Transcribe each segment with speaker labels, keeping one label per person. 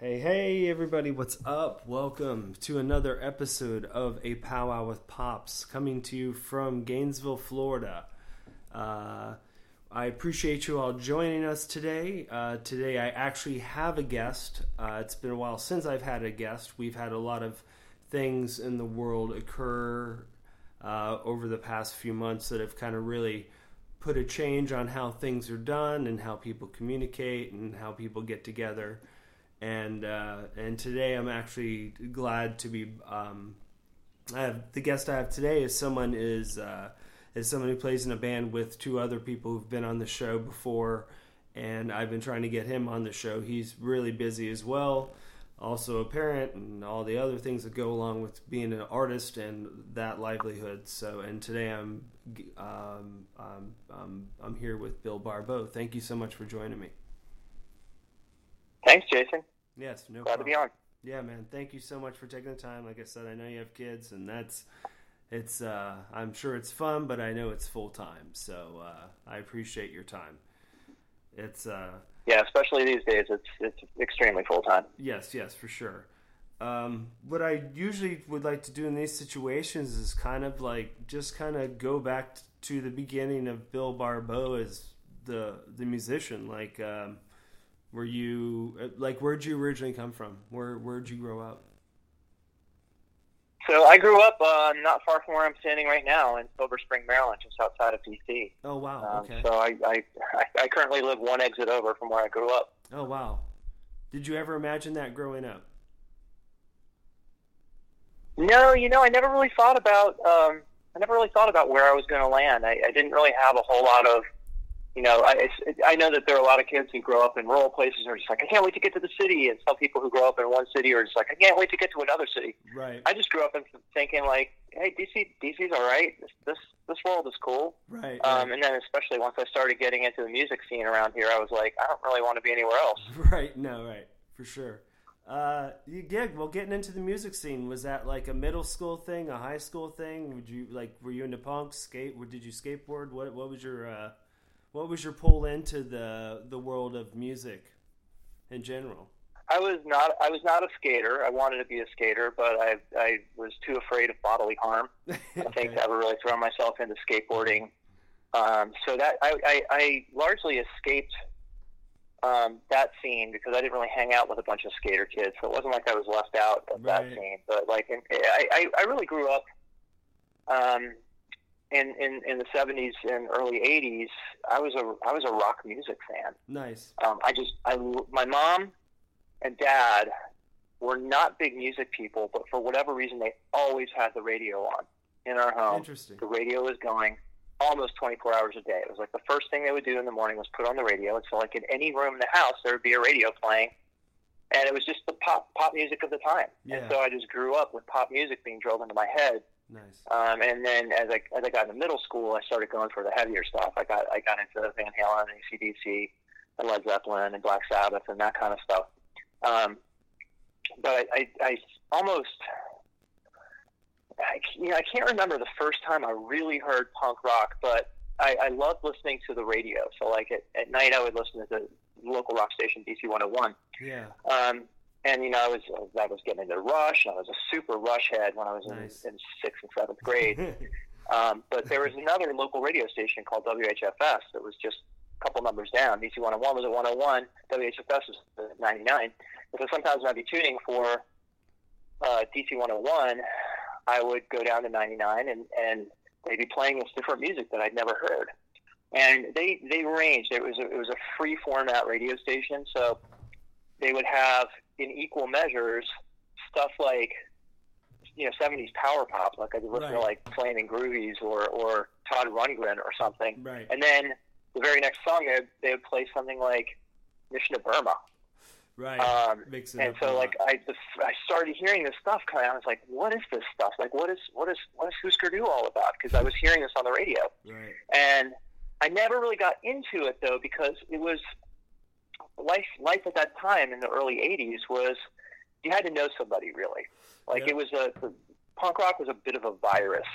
Speaker 1: Hey, hey, everybody, what's up? Welcome to another episode of A Powwow with Pops coming to you from Gainesville, Florida. Uh, I appreciate you all joining us today. Uh, today, I actually have a guest. Uh, it's been a while since I've had a guest. We've had a lot of things in the world occur uh, over the past few months that have kind of really put a change on how things are done and how people communicate and how people get together and uh, and today I'm actually glad to be. Um, I have the guest I have today is someone is uh, is someone who plays in a band with two other people who've been on the show before, and I've been trying to get him on the show. He's really busy as well, also a parent and all the other things that go along with being an artist and that livelihood. So, and today I'm um, um, I'm here with Bill Barbot. Thank you so much for joining me.
Speaker 2: Thanks, Jason.
Speaker 1: Yes, no
Speaker 2: Glad
Speaker 1: problem.
Speaker 2: to be on.
Speaker 1: Yeah, man. Thank you so much for taking the time. Like I said, I know you have kids, and that's it's. Uh, I'm sure it's fun, but I know it's full time. So uh, I appreciate your time. It's uh,
Speaker 2: Yeah, especially these days, it's it's extremely full time.
Speaker 1: yes, yes, for sure. Um, what I usually would like to do in these situations is kind of like just kind of go back to the beginning of Bill Barbot as the the musician. Like, um, were you uh, like where'd you originally come from? Where where'd you grow up?
Speaker 2: So I grew up uh, not far from where I'm standing right now in Silver Spring, Maryland, just outside of DC.
Speaker 1: Oh wow,
Speaker 2: Um,
Speaker 1: okay.
Speaker 2: So I, I I I currently live one exit over from where I grew up.
Speaker 1: Oh wow. Did you ever imagine that growing up?
Speaker 2: No, you know, I never really thought about um, I never really thought about where I was going to land. I, I didn't really have a whole lot of, you know, I I know that there are a lot of kids who grow up in rural places and are just like, I can't wait to get to the city, and some people who grow up in one city are just like, I can't wait to get to another city.
Speaker 1: Right.
Speaker 2: I just grew up and thinking like, hey, DC, DC's all right. This this this world is cool.
Speaker 1: Right.
Speaker 2: Um, and then especially once I started getting into the music scene around here, I was like, I don't really want to be anywhere else.
Speaker 1: right. No, right. For sure. Uh, you yeah, well getting into the music scene, was that like a middle school thing, a high school thing? Would you like were you into punk, skate, did you skateboard? What what was your uh what was your pull into the the world of music in general?
Speaker 2: I was not I was not a skater. I wanted to be a skater, but I I was too afraid of bodily harm. I think to ever really throw myself into skateboarding. Um, so that I, I, I largely escaped um, that scene because I didn't really hang out with a bunch of skater kids. So it wasn't like I was left out of that scene. But like I, I, I really grew up um, in, in in the '70s and early '80s. I was a I was a rock music fan.
Speaker 1: Nice.
Speaker 2: Um, I just, I, my mom and dad were not big music people, but for whatever reason, they always had the radio on in our home.
Speaker 1: Interesting.
Speaker 2: The radio was going almost 24 hours a day. It was like the first thing they would do in the morning was put on the radio. And so, like in any room in the house, there would be a radio playing, and it was just the pop pop music of the time.
Speaker 1: Yeah.
Speaker 2: And so I just grew up with pop music being drilled into my head.
Speaker 1: Nice.
Speaker 2: Um, and then as I as I got into middle school, I started going for the heavier stuff. I got I got into Van Halen and ACDC and Led Zeppelin and Black Sabbath and that kind of stuff. Um, but I, I, I almost I, you know, I can't remember the first time I really heard punk rock, but I, I loved listening to the radio. So like at, at night, I would listen to the local rock station DC 101.
Speaker 1: Yeah.
Speaker 2: Um, and you know, I was I was getting into Rush. and I was a super Rush head when I was in, in sixth and seventh grade. Um, but there was another local radio station called WHFS that was just a couple numbers down. DC 101 was at 101. WHFS was at 99. And so sometimes when I'd be tuning for uh, DC 101, I would go down to 99 and, and they'd be playing this different music that I'd never heard. And they, they ranged. It was a, it was a free format radio station, so they would have in equal measures stuff like you know 70s power pop, like I could listen to
Speaker 1: Right.
Speaker 2: like Flaming Groovies or or Todd Rundgren or something,
Speaker 1: right.
Speaker 2: and then the very next song they would, they would play something like Mission to Burma.
Speaker 1: Right.
Speaker 2: Um, and so like I I started hearing this stuff out. I was like, what is this stuff? Like what is what is what is Husker Du all about? Because I was hearing this on the radio.
Speaker 1: right.
Speaker 2: And I never really got into it though because it was life. Life at that time in the early '80s was you had to know somebody really. Like
Speaker 1: Yeah.
Speaker 2: it was a the, punk rock was a bit of a virus,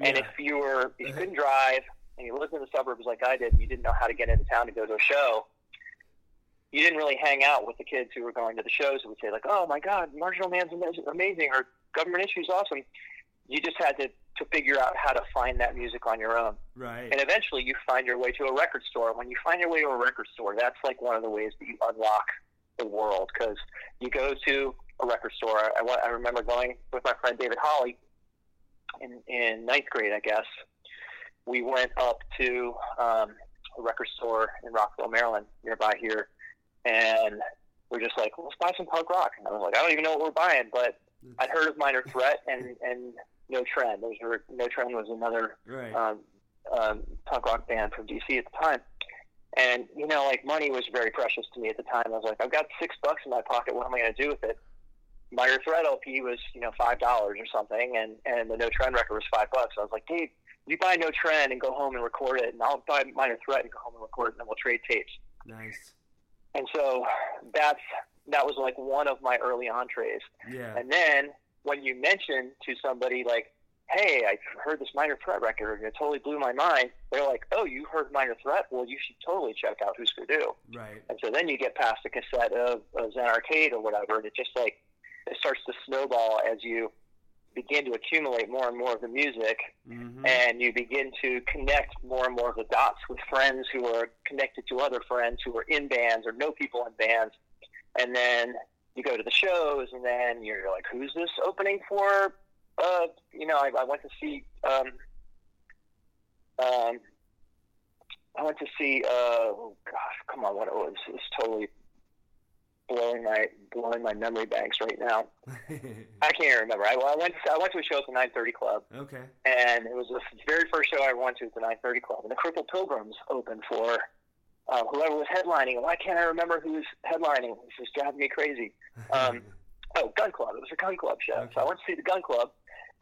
Speaker 2: and
Speaker 1: Yeah.
Speaker 2: if you were if you uh-huh. couldn't drive and you lived in the suburbs like I did, and you didn't know how to get into town to go to a show, you didn't really hang out with the kids who were going to the shows and would say like, "Oh my God, Marginal Man's amazing," or "Government Issue's awesome." You just had to to figure out how to find that music on your own.
Speaker 1: Right.
Speaker 2: And eventually, you find your way to a record store. When you find your way to a record store, that's like one of the ways that you unlock the world because you go to a record store. I, I remember going with my friend David Holly in in ninth grade, I guess. We went up to um, a record store in Rockville, Maryland, nearby here, and we're just like, let's buy some punk rock. And I was like, I don't even know what we're buying, but I'd heard of Minor Threat and and No Trend. No Trend was another
Speaker 1: right.
Speaker 2: um, um, punk rock band from DC at the time. And you know, like money was very precious to me at the time. I was like, I've got six bucks in my pocket. What am I going to do with it? Minor Threat LP was you know five dollars or something, and and the No Trend record was five bucks. I was like, Dave, you buy No Trend and go home and record it, and I'll buy Minor Threat and go home and record it, and then we'll trade tapes.
Speaker 1: Nice.
Speaker 2: And so that's that was like one of my early entrees.
Speaker 1: Yeah.
Speaker 2: And then when you mention to somebody like, "Hey, I heard this Minor Threat record and it totally blew my mind," they're like, "Oh, you heard Minor Threat? Well, you should totally check out Husker Du."
Speaker 1: Right.
Speaker 2: And so then you get past the cassette of, of Zen Arcade or whatever, and it just like it starts to snowball as you begin to accumulate more and more of the music
Speaker 1: Mm-hmm.
Speaker 2: and you begin to connect more and more of the dots with friends who are connected to other friends who are in bands or know people in bands. And then you go to the shows, and then you're like, who's this opening for? Uh, you know, I, I went to see. Um, um, I went to see. Uh, oh gosh, come on, what it was? It's totally blowing my blowing my memory banks right now. I can't remember. I, I went. I went to a show at the 930 Club
Speaker 1: okay.
Speaker 2: and it was the very first show I went to at the 930 Club. And the Crippled Pilgrims opened for uh, whoever was headlining. Why can't I remember who was headlining? This is driving me crazy. Um, oh, Gun Club. It was a Gun Club show.
Speaker 1: Okay.
Speaker 2: So I went to see the Gun Club,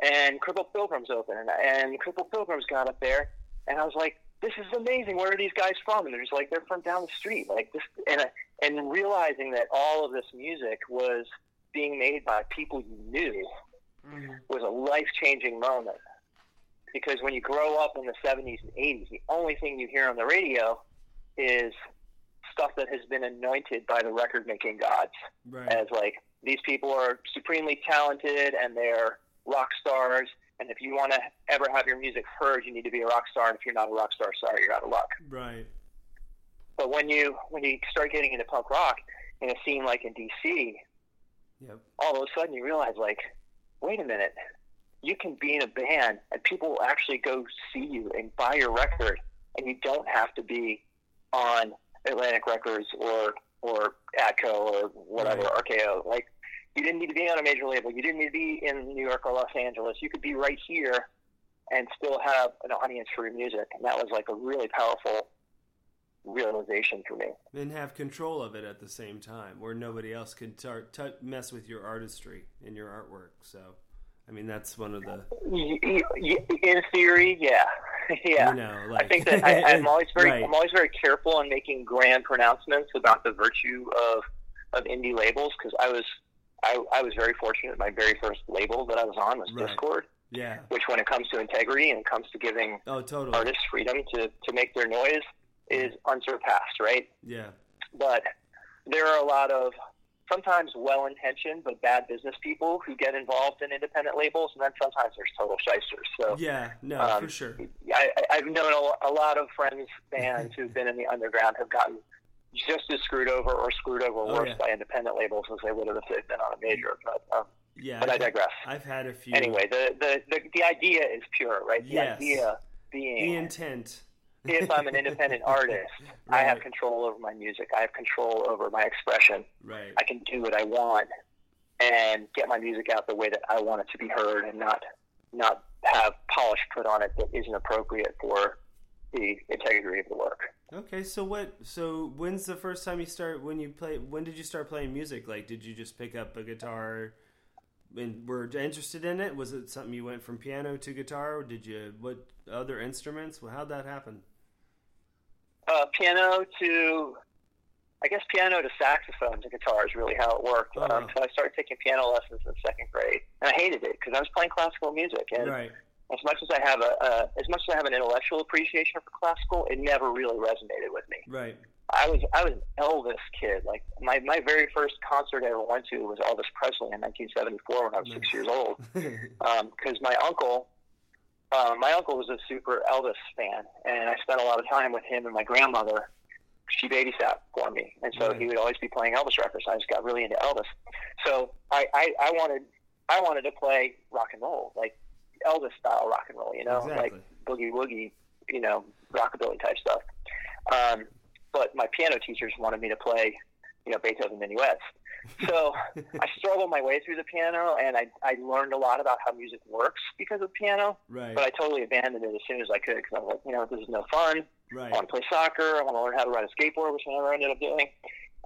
Speaker 2: and Crippled Pilgrims opened, and, and Crippled Pilgrims got up there, and I was like, "This is amazing. Where are these guys from?" And they're just like, "They're from down the street." Like this, and I, and realizing that all of this music was being made by people you knew
Speaker 1: Mhm.
Speaker 2: was a life changing moment. Because when you grow up in the 70s and 80s, the only thing you hear on the radio is stuff that has been anointed by the record making gods
Speaker 1: Right.
Speaker 2: as like these people are supremely talented and they're rock stars. And if you want to ever have your music heard, you need to be a rock star. And if you're not a rock star, sorry, you're out of luck.
Speaker 1: Right.
Speaker 2: But when you when you start getting into punk rock in a scene like in DC,
Speaker 1: Yep.
Speaker 2: all of a sudden you realize like, wait a minute, you can be in a band and people will actually go see you and buy your record, and you don't have to be on Atlantic Records or or Atco or whatever RKO. Like you didn't need to be on a major label. You didn't need to be in New York or Los Angeles. You could be right here and still have an audience for your music, and that was like a really powerful realization for me.
Speaker 1: And have control of it at the same time, where nobody else can start t- mess with your artistry and your artwork. So, I mean, that's one of the
Speaker 2: In theory, yeah, yeah.
Speaker 1: you know, like
Speaker 2: I think that I, I'm always very,
Speaker 1: Right.
Speaker 2: I'm always very careful in making grand pronouncements about the virtue of of indie labels because I was, I, I was very fortunate. My very first label that I was on was
Speaker 1: Right.
Speaker 2: Dischord,
Speaker 1: yeah.
Speaker 2: which, when it comes to integrity and it comes to giving
Speaker 1: Oh, totally.
Speaker 2: artists freedom to to make their noise, is unsurpassed, right?
Speaker 1: Yeah.
Speaker 2: But there are a lot of sometimes well-intentioned but bad business people who get involved in independent labels, and then sometimes there's total shysters. So
Speaker 1: Yeah. No,
Speaker 2: Um,
Speaker 1: for sure.
Speaker 2: I, I- I've known a, a lot of friends, fans who've been in the underground have gotten just as screwed over or screwed over
Speaker 1: Oh,
Speaker 2: worse
Speaker 1: yeah.
Speaker 2: by independent labels as they would have if they'd been on a major. But, um,
Speaker 1: Yeah.
Speaker 2: but I
Speaker 1: I've,
Speaker 2: digress.
Speaker 1: I've had a few.
Speaker 2: Anyway, the, the, the, the idea is pure, right? The
Speaker 1: Yes.
Speaker 2: idea being the
Speaker 1: intent.
Speaker 2: If I'm an independent artist, I have control over my music. I have control over my expression.
Speaker 1: Right.
Speaker 2: I can do what I want and get my music out the way that I want it to be heard and not not have polish put on it that isn't appropriate for the integrity of the work.
Speaker 1: Okay, so what? So when's the first time you start? When you play? When did you start playing music? Like, did you just pick up a guitar and were interested in it? Was it something you went from piano to guitar? Or did you what other instruments? Well, how'd that happen?
Speaker 2: Uh, piano to, I guess piano to saxophone to guitar is really how it worked.
Speaker 1: Oh.
Speaker 2: Um, so I started taking piano lessons in second grade, and I hated it because I was playing classical music. And
Speaker 1: Right.
Speaker 2: as much as I have a, uh, as much as I have an intellectual appreciation for classical, it never really resonated with me.
Speaker 1: Right.
Speaker 2: I was I was an Elvis kid. Like my my very first concert I ever went to was Elvis Presley in 1974 when I was six years old. Because um, my uncle, uh, my uncle was a super Elvis fan, and I spent a lot of time with him and my grandmother. She babysat for me, and so right. he would always be playing Elvis records. I just got really into Elvis. So I, I I wanted I wanted to play rock and roll, like Elvis style rock and roll, you know, exactly. like boogie woogie, you know, rockabilly type stuff. Um, but my piano teachers wanted me to play, you know, Beethoven minuets. So I struggled my way through the piano, and I I learned a lot about how music works because of piano.
Speaker 1: Right.
Speaker 2: But I totally abandoned it as soon as I could because I was like, you know, this is no fun.
Speaker 1: Right.
Speaker 2: I want to play soccer. I want to learn how to ride a skateboard, which I never ended up doing.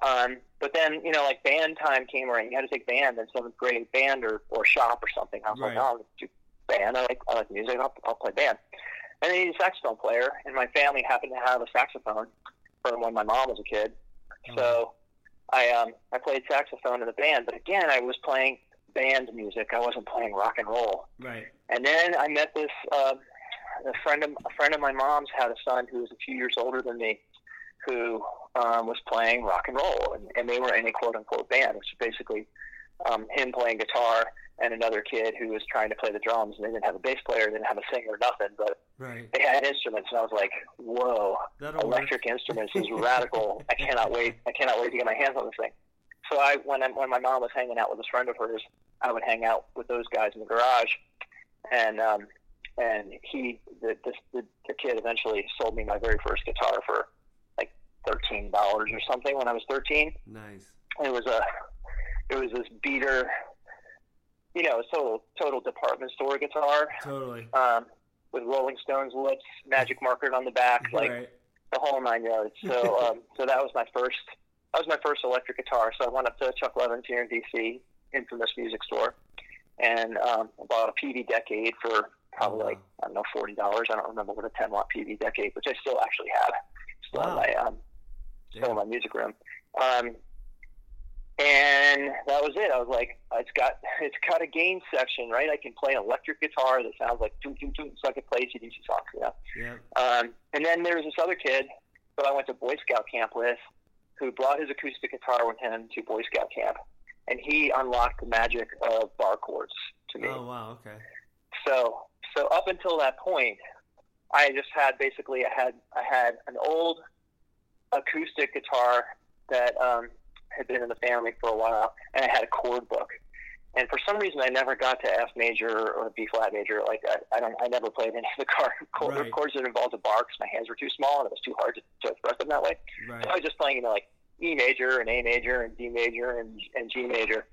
Speaker 2: Um, but then, you know, like band time came around. You had to take band in seventh grade, band or, or shop or something. I was
Speaker 1: right.
Speaker 2: like, oh, I'll do band. I like I like music. I'll, I'll play band. And then he's a saxophone player, and my family happened to have a saxophone from when my mom was a kid. Mm-hmm. So I um I played saxophone in the band, but again I was playing band music. I wasn't playing rock and roll.
Speaker 1: Right.
Speaker 2: And then I met this uh, a friend of a friend of my mom's had a son who was a few years older than me, who um, was playing rock and roll, and, and they were in a quote unquote band, which is basically um, him playing guitar and another kid who was trying to play the drums, and they didn't have a bass player, they didn't have a singer, nothing, but
Speaker 1: right.
Speaker 2: they had instruments, and I was like, "Whoa,
Speaker 1: That'll
Speaker 2: electric
Speaker 1: work.
Speaker 2: instruments is radical! I cannot wait! I cannot wait to get my hands on this thing." So I, when I, when my mom was hanging out with this friend of hers, I would hang out with those guys in the garage, and um, and he, the, the the the kid, eventually sold me my very first guitar for like thirteen dollars or something when I was thirteen.
Speaker 1: Nice.
Speaker 2: It was a, it was this beater you know, total total department store guitar.
Speaker 1: Totally.
Speaker 2: Um, with Rolling Stones lips, magic marker on the back, like
Speaker 1: right.
Speaker 2: the whole nine yards. So, um, so that was my first. That was my first electric guitar. So I went up to Chuck Levin's here in DC, infamous music store, and um, bought a Peavey Decade for probably like I don't know forty dollars. I don't remember what a ten watt Peavey Decade, which I still actually have, still
Speaker 1: Wow.
Speaker 2: in my um, still in my music room. Um, and that was it. I was like, it's got it's got a gain section, right? I can play an electric guitar that sounds like toot toot toot, so I can play ACDC songs, you know.
Speaker 1: Yeah.
Speaker 2: Um, and then there was this other kid that I went to Boy Scout camp with, who brought his acoustic guitar with him to Boy Scout camp, and he unlocked the magic of bar chords to me.
Speaker 1: Oh wow. Okay.
Speaker 2: So so up until that point, I just had basically I had I had an old acoustic guitar that um, had been in the family for a while, and I had a chord book. And for some reason, I never got to F major or B flat major. Like I, I don't, I never played any of the chord, chord,
Speaker 1: Right.
Speaker 2: chords that involved a bar because my hands were too small and it was too hard to, to express them that way.
Speaker 1: Right.
Speaker 2: So I was just playing, you know, like E major and A major and D major and, and G major,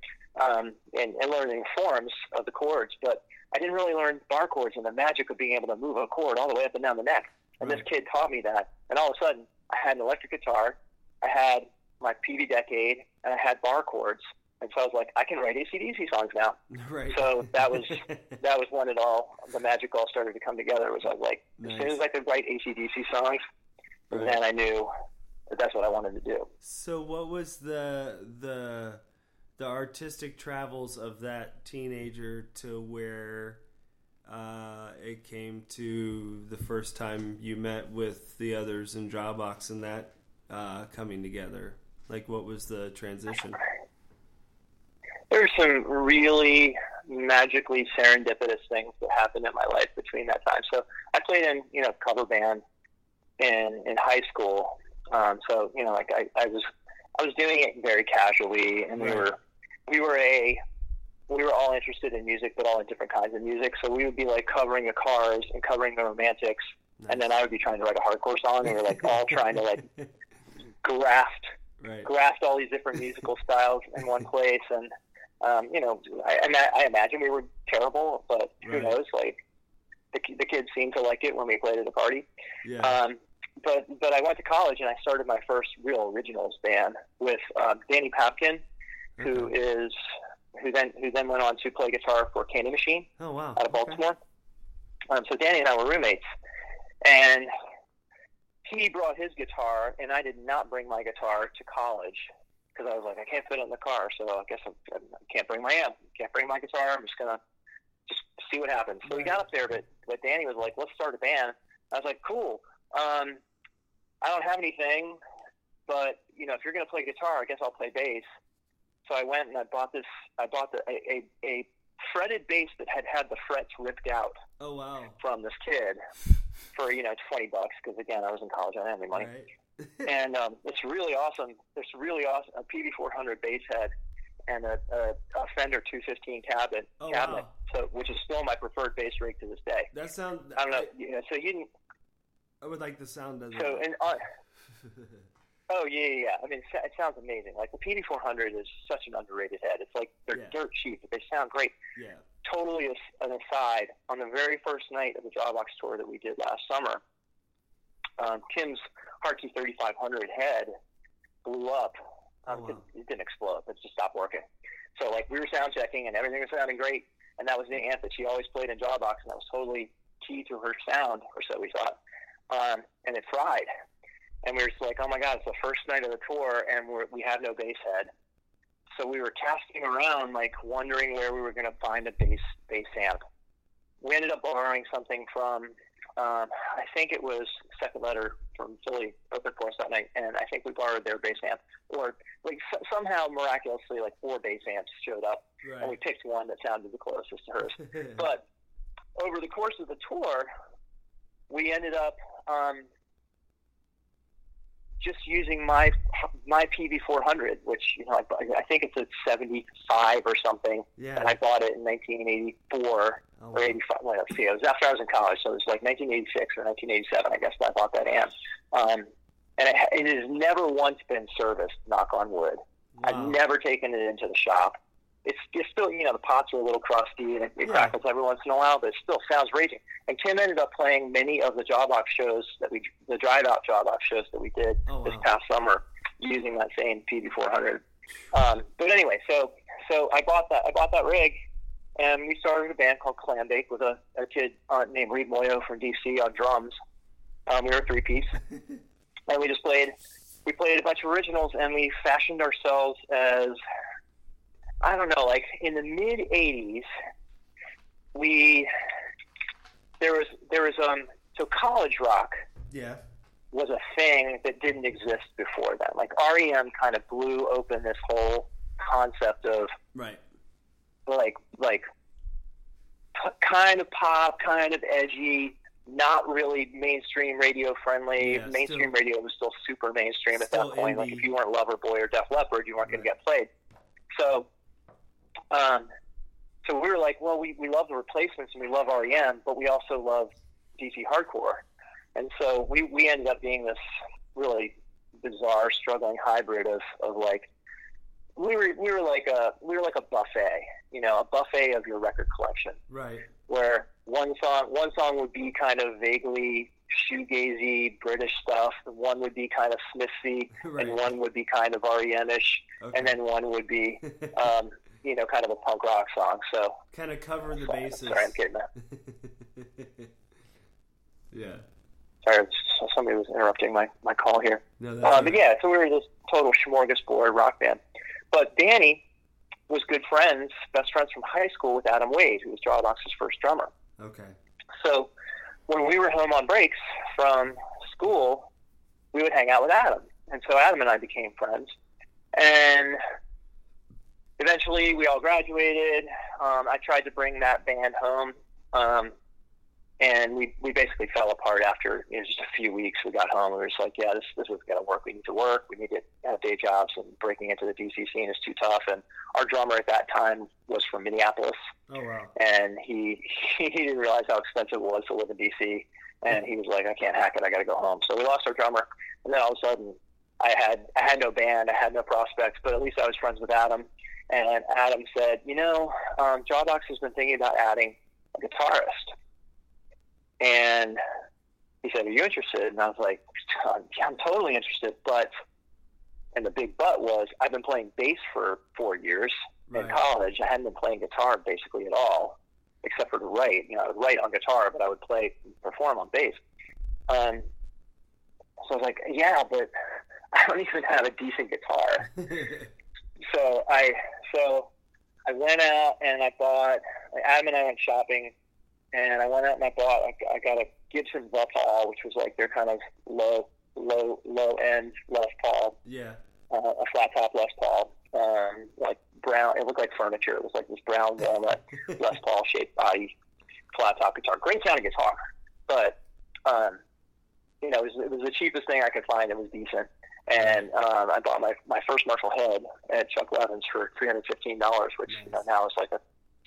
Speaker 2: um, and, and learning forms of the chords. But I didn't really learn bar chords and the magic of being able to move a chord all the way up and down the neck. And
Speaker 1: Right.
Speaker 2: this kid taught me that. And all of a sudden, I had an electric guitar, I had my Peavey Decade, and I had bar chords. And so I was like, I can write ACDC songs now.
Speaker 1: right.
Speaker 2: So that was that was when it all the magic all started to come together. Was I was like, as soon as I could write ACDC songs,
Speaker 1: Right.
Speaker 2: then I knew that that's what I wanted to do.
Speaker 1: So what was the the the artistic travels of that teenager to where uh, it came to the first time you met with the others in Jawbox and that uh, coming together? Like what was the transition?
Speaker 2: There's some really magically serendipitous things that happened in my life between that time. So I played in you know cover band in in high school. Um, so you know like I, I was I was doing it very casually, and we were we were a we were all interested in music, but all in different kinds of music. So we would be like covering the Cars and covering the Romantics, and then I would be trying to write a hardcore song, and we were like all trying to like graft
Speaker 1: right.
Speaker 2: grasped all these different musical styles in one place, and um, you know, I, I, I imagine we were terrible, but who
Speaker 1: Right.
Speaker 2: knows? Like the the kids seemed to like it when we played at a party.
Speaker 1: Yeah.
Speaker 2: Um, but but I went to college and I started my first real originals band with um, Danny Papkin, who
Speaker 1: Okay.
Speaker 2: is who then who then went on to play guitar for Candy Machine
Speaker 1: Oh wow.
Speaker 2: out of
Speaker 1: Okay.
Speaker 2: Baltimore. Um, so Danny and I were roommates, and he brought his guitar, and I did not bring my guitar to college because I was like, I can't fit it in the car, so I guess I, I can't bring my amp, can't bring my guitar. I'm just gonna just see what happens. So we got up there, but but Danny was like, let's start a band. I was like, cool. Um, I don't have anything. but you know, if you're going to play guitar, I guess I'll play bass. So I went and I bought this. I bought the, a, a, a fretted bass that had had the frets ripped out
Speaker 1: Oh wow.
Speaker 2: from this kid for you know twenty bucks because again I was in college I didn't have any money
Speaker 1: Right.
Speaker 2: and um, it's really awesome. It's really awesome. A PV400 bass head and a, a, a Fender 215 cabinet
Speaker 1: Oh,
Speaker 2: cabinet,
Speaker 1: wow.
Speaker 2: so which is still my preferred bass rig to this day.
Speaker 1: That sound.
Speaker 2: I don't know. You know so you didn't.
Speaker 1: I would like the sound of
Speaker 2: So
Speaker 1: it.
Speaker 2: and uh, oh yeah, yeah, yeah. I mean, it, it sounds amazing. Like the PV400 is such an underrated head. It's like they're
Speaker 1: Yeah.
Speaker 2: dirt cheap, but they sound great.
Speaker 1: yeah.
Speaker 2: Totally an aside, on the very first night of the Jawbox tour that we did last summer, um, Kim's Hartke 3500 head blew up. Um,
Speaker 1: Oh,
Speaker 2: it,
Speaker 1: wow.
Speaker 2: it didn't explode, it just stopped working. So like we were sound checking and everything was sounding great, and that was the amp that she always played in Jawbox, and that was totally key to her sound, or so we thought. Um, and it fried, and we were just like, oh my god, it's the first night of the tour, and we're, we have no bass head. So we were casting around, like wondering where we were going to find a bass bass amp. We ended up borrowing something from, um, I think it was Second Letter from Philly opened for us that night, and I think we borrowed their bass amp. Or like somehow miraculously, like four bass amps showed up, and we picked one that sounded the closest to hers. But over the course of the tour, we ended up um, just using my my PV400, which you know I, I think it's a 75 or something, and I bought it in 1984
Speaker 1: Oh,
Speaker 2: or 85. Well, let's see, it was after I was in college, so it was like 1986 or 1987, I guess. That I bought that amp, um, and it, it has never once been serviced. Knock on wood. I've never taken it into the shop. It's, it's still, you know, the pots are a little crusty and it, it crackles every once in a while, but it still sounds raging. And Kim ended up playing many of the Jawbox shows that we, the drive out Jawbox shows that we did
Speaker 1: Oh,
Speaker 2: this past summer using that same PV400. Um, but anyway, so so I bought that I bought that rig, and we started a band called Clambake with a, a kid uh, named Reed Moyo from DC on drums. Um, we were a three piece, and we just played. We played a bunch of originals, and we fashioned ourselves as I don't know, like in the mid '80s. We there was there was um so college rock
Speaker 1: yeah.
Speaker 2: was a thing that didn't exist before then. Like REM kind of blew open this whole concept of
Speaker 1: Right.
Speaker 2: like like p- kind of pop, kind of edgy, not really mainstream radio friendly.
Speaker 1: Yeah,
Speaker 2: mainstream
Speaker 1: still-
Speaker 2: radio was still super mainstream at that point. Like if you weren't Loverboy or Def Leppard, you weren't going to get played. So, um, so we were like, well, we we love the replacements and we love REM, but we also love DC hardcore, and so we we ended up being this really bizarre, struggling hybrid of of like we were we were like a we were like a buffet, you know, a buffet of your record collection,
Speaker 1: Right.
Speaker 2: where one song one song would be kind of vaguely shoegazy British stuff, and one would be kind of Smithy,
Speaker 1: Right.
Speaker 2: and one would be kind of REM-ish,
Speaker 1: Okay.
Speaker 2: and then one would be um, you know kind of a punk rock song. So
Speaker 1: kind of cover the
Speaker 2: sorry,
Speaker 1: bases.
Speaker 2: sorry, I'm kidding. That.
Speaker 1: yeah.
Speaker 2: Sorry, somebody was interrupting my, my call here.
Speaker 1: No,
Speaker 2: Uh, but yeah, so we were this total smorgasbord rock band. But Danny was good friends, best friends from high school with Adam Wade, who was Jawbox's first drummer.
Speaker 1: Okay.
Speaker 2: So when we were home on breaks from school, we would hang out with Adam. And so Adam and I became friends. And eventually we all graduated. Um, I tried to bring that band home. Um, and we, we basically fell apart after you know, just a few weeks. We got home and we were just like, yeah, this, this isn't going to work. We need to work. We need to have day jobs, and breaking into the DC scene is too tough. And our drummer at that time was from Minneapolis
Speaker 1: Oh wow.
Speaker 2: and he he didn't realize how expensive it was to live in DC, and he was like, "I can't hack it. I got to go home." So we lost our drummer, and then all of a sudden, I had I had no band, I had no prospects, but at least I was friends with Adam, and Adam said, "You know, um, Jawbox has been thinking about adding a guitarist," and he said, "Are you interested?" And I was like, "Yeah, I'm totally interested, but." And the big but was, I've been playing bass for four years in college, I hadn't been playing guitar basically at all, except for to write. You know, I would write on guitar, but I would play, perform on bass. Um, so I was like, yeah, but I don't even have a decent guitar. So I, so I went out and I bought. Adam and I went shopping, and I went out and I bought. I, I got a Gibson Les Paul, which was like their kind of low low low end Les Paul,
Speaker 1: Yeah.
Speaker 2: uh, a flat top Les Paul, um, like brown. It looked like furniture. It was like this brown walnut Les Paul shaped body, flat top guitar. Great sounding guitar, but um, you know, it was, it was the cheapest thing I could find. It was decent, and um, I bought my my first Marshall head at Chuck Levin's for three hundred fifteen dollars, which you know, now is like a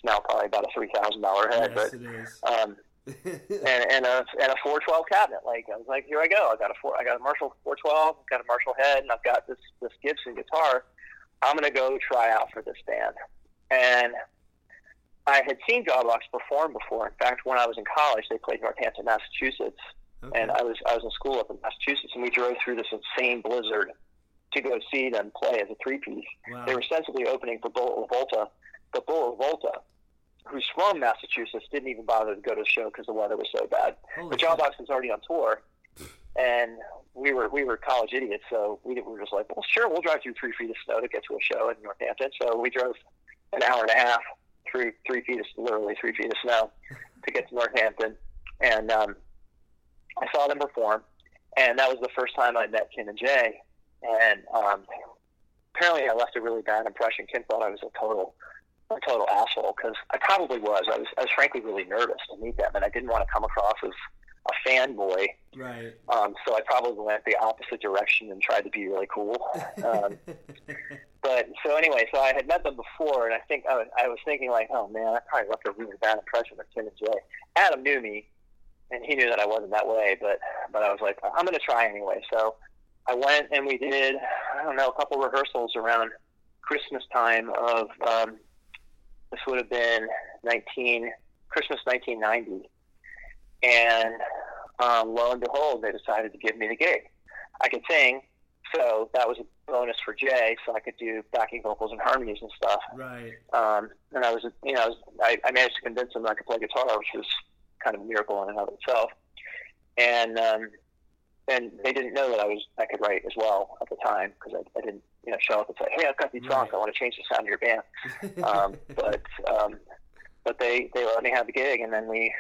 Speaker 2: now probably about a three thousand dollar head,
Speaker 1: yes,
Speaker 2: but.
Speaker 1: it is.
Speaker 2: Um, and, and a and a 412 cabinet. Like I was like, here I go. I got a four. I got a Marshall 412. Got a Marshall head, and I've got this this Gibson guitar. I'm gonna go try out for this band. And I had seen Jawbox perform before. In fact, when I was in college, they played Northampton, Massachusetts,
Speaker 1: Okay.
Speaker 2: and I was I was in school up in Massachusetts, and we drove through this insane blizzard to go see them play as a three piece.
Speaker 1: wow.
Speaker 2: They were sensibly opening for Bullet LaVolta, but Bullet LaVolta, who's from Massachusetts, didn't even bother to go to the show because the weather was so bad.
Speaker 1: Holy
Speaker 2: But
Speaker 1: shit.
Speaker 2: Jawbox was already on tour, and we were we were college idiots, so we, we were just like, well, sure, we'll drive through three feet of snow to get to a show in Northampton. So we drove an hour and a half through three feet of literally three feet of snow to get to Northampton, and um, I saw them perform, and that was the first time I met Kim and Jay, and um, apparently I left a really bad impression. Kim thought I was a total a total asshole because I probably was. I was I was frankly really nervous to meet them, and I didn't want to come across as a fanboy.
Speaker 1: Right.
Speaker 2: Um, so I probably went the opposite direction and tried to be really cool. Um, but so anyway, so I had met them before, and I think I was, I was thinking like, oh man, I probably left a really bad impression of Kim and Jay. Adam knew me, and he knew that I wasn't that way, but but I was like, I'm going to try anyway. So I went and we did I don't know a couple rehearsals around Christmas time of um, this would have been 19 Christmas 1990, and um, lo and behold, they decided to give me the gig. I could sing, so that was a bonus for Jay, so I could do backing vocals and harmonies and stuff.
Speaker 1: right.
Speaker 2: Um, and I was, you know, I, was, I, I managed to convince them that I could play guitar, which was kind of a miracle in and of itself. And um, and they didn't know that I was I could write as well at the time because I, I didn't, you know, show up and say, hey, I've got these songs, I want to change the sound of your band um, but um, but they they let me have the gig, and then we